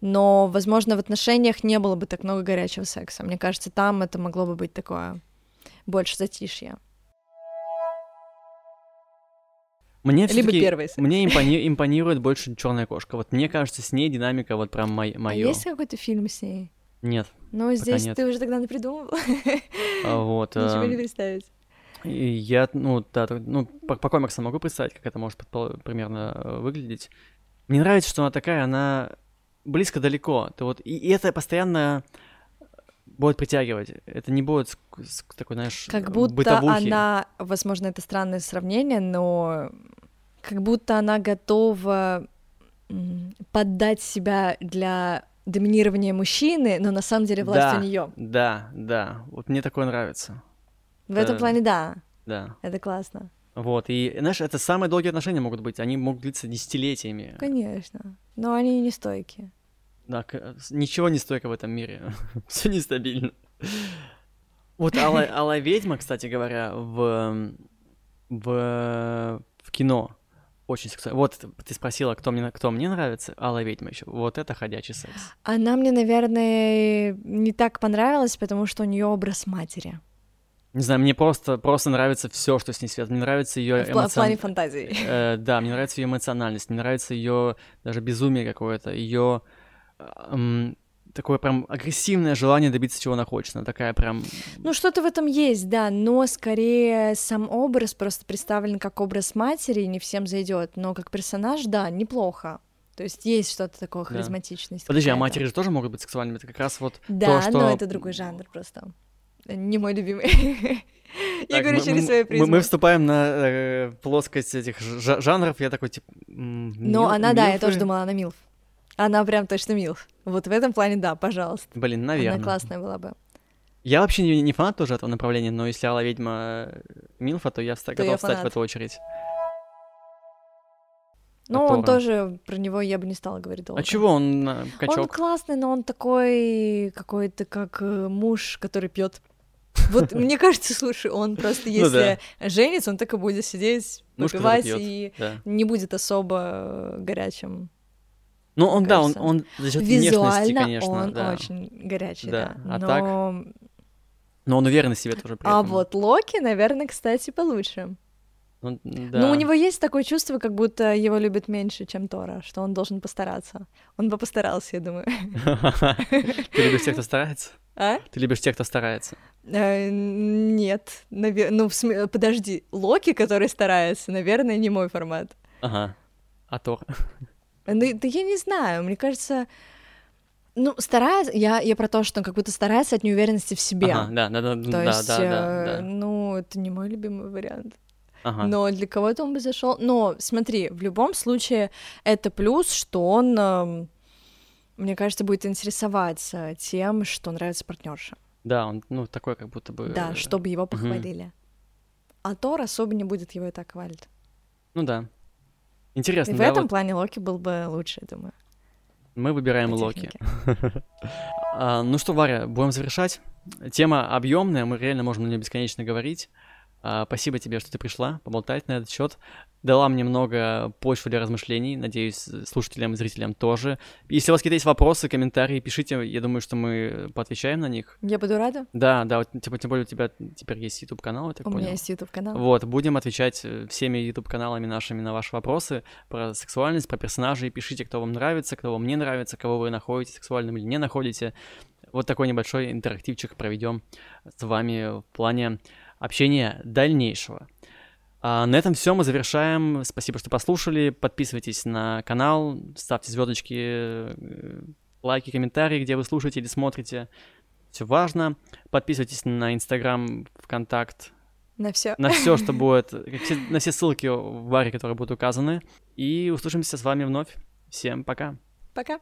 Но, возможно, в отношениях не было бы так много горячего секса. Мне кажется, там это могло бы быть такое больше затишье. Мне Либо первый секс. Мне импони- импонирует больше черная кошка. Вот мне кажется, с ней динамика вот прям мое. А есть какой-то фильм с ней? Нет. Ну, здесь нет. ты уже тогда напридумывал. А, Вот. Ничего не а, представить. и я, ну, да, ну, по, по комиксам могу представить, как это может примерно э, выглядеть. Мне нравится, что она такая, она близко далеко. То вот, и, и это постоянно будет притягивать. Это не будет такой, знаешь, Как будто бытовухи. она, возможно, это странное сравнение, но как будто она готова поддать себя для доминирования мужчины, но на самом деле власть Да. у нее. Да, да. Вот мне такое нравится. В этом Э, плане, да, Да. это классно. Вот. И, знаешь, это самые долгие отношения могут быть. Они могут длиться десятилетиями. Конечно. Но они не стойкие. Да, с- ничего не стойко в этом мире. Все нестабильно. Вот Алла, Алла ведьма, кстати говоря, в, в, в кино очень сексуально. Вот ты спросила, кто мне, кто мне нравится, Алла ведьма еще. Вот это ходячий секс. Она мне, наверное, не так понравилась, потому что у нее образ матери. Не знаю, мне просто, просто нравится все, что с ней связано. Мне нравится ее в плане фантазии. Э, да, мне нравится ее эмоциональность, мне нравится ее даже безумие какое-то, ее такое прям агрессивное желание добиться чего она хочет. Она такая прям. Ну, что-то в этом есть, да, но скорее сам образ просто представлен как образ матери, не всем зайдет, но как персонаж, да, неплохо. То есть есть что-то такое Да. харизматичность. Подожди, а матери же тоже могут быть сексуальными. Это как раз вот Да, то, но что- это другой жанр просто. Не мой любимый. Я Так, говорю мы- через мы- свою мы, мы вступаем на э, плоскость этих жа- жанров. Я такой, типа. м, Но мил- она, да, я милфы? тоже думала, она милф. Она прям точно милф. Вот в этом плане, да, пожалуйста. Блин, наверное. Она классная была бы. Я вообще не, не фанат тоже этого направления, но если Алла ведьма Милфа, то я вста- То я готов встать в эту очередь. Ну, он тоже, про него я бы не стала говорить долго. А чего он э, качок? Он классный, но он такой какой-то как э, муж, который пьет. Вот мне кажется, слушай, он просто Ну если женится, он так и будет сидеть, попивать и не будет особо горячим. Ну, он, да, он, он за счет внешности, конечно. он да. очень горячий, да. А но... так? Но он уверен в себе тоже при А вот Локи, наверное, кстати, получше. Ну, да. Ну, у него есть такое чувство, как будто его любят меньше, чем Тора, что он должен постараться. Он бы постарался, я думаю. Ты любишь тех, кто старается? А? Ты любишь тех, кто старается? Э, нет, навер... ну, в см... подожди, Локи, который старается, наверное, не мой формат. Ага. А Тор? Ну, да я не знаю, мне кажется... Ну, старается, я, я про то, что он как будто старается от неуверенности в себе. Ага, да, да, да, То да, есть, да, да, э, да. ну, это не мой любимый вариант. Ага. Но для кого-то он бы зашел. Но смотри, в любом случае это плюс, что он, эм, мне кажется, будет интересоваться тем, что нравится партнерша. Да, он, ну, такой, как будто бы... Да, чтобы его похвалили. А Тор особо не будет его и так хвалить. Ну да. И Интересно, в да, этом вот плане Локи был бы лучше, я думаю. мы выбираем Локи. А, ну что, Варя, будем завершать. Тема объемная, мы реально можем на нее бесконечно говорить. А, спасибо тебе, что ты пришла поболтать на этот счет. Дала мне много почвы для размышлений. Надеюсь, слушателям и зрителям тоже. Если у вас какие-то есть вопросы, комментарии, пишите. Я думаю, что мы поотвечаем на них. Я буду рада. Да, да, вот, тем, тем более у тебя теперь есть YouTube канал, я так У понял. меня есть YouTube канал. Вот, будем отвечать э, всеми YouTube-каналами нашими на ваши вопросы про сексуальность, про персонажей. Пишите, кто вам нравится, кто вам не нравится, кого вы находите сексуальным или не находите. Вот такой небольшой интерактивчик проведем с вами в плане общения дальнейшего. А на этом все, мы завершаем. Спасибо, что послушали. Подписывайтесь на канал, ставьте звездочки, э, лайки, комментарии, где вы слушаете или смотрите. Все важно. Подписывайтесь на Инстаграм, ВКонтакт, На все. на все, что будет, на все ссылки в баре, которые будут указаны. И услышимся с вами вновь. Всем пока. Пока.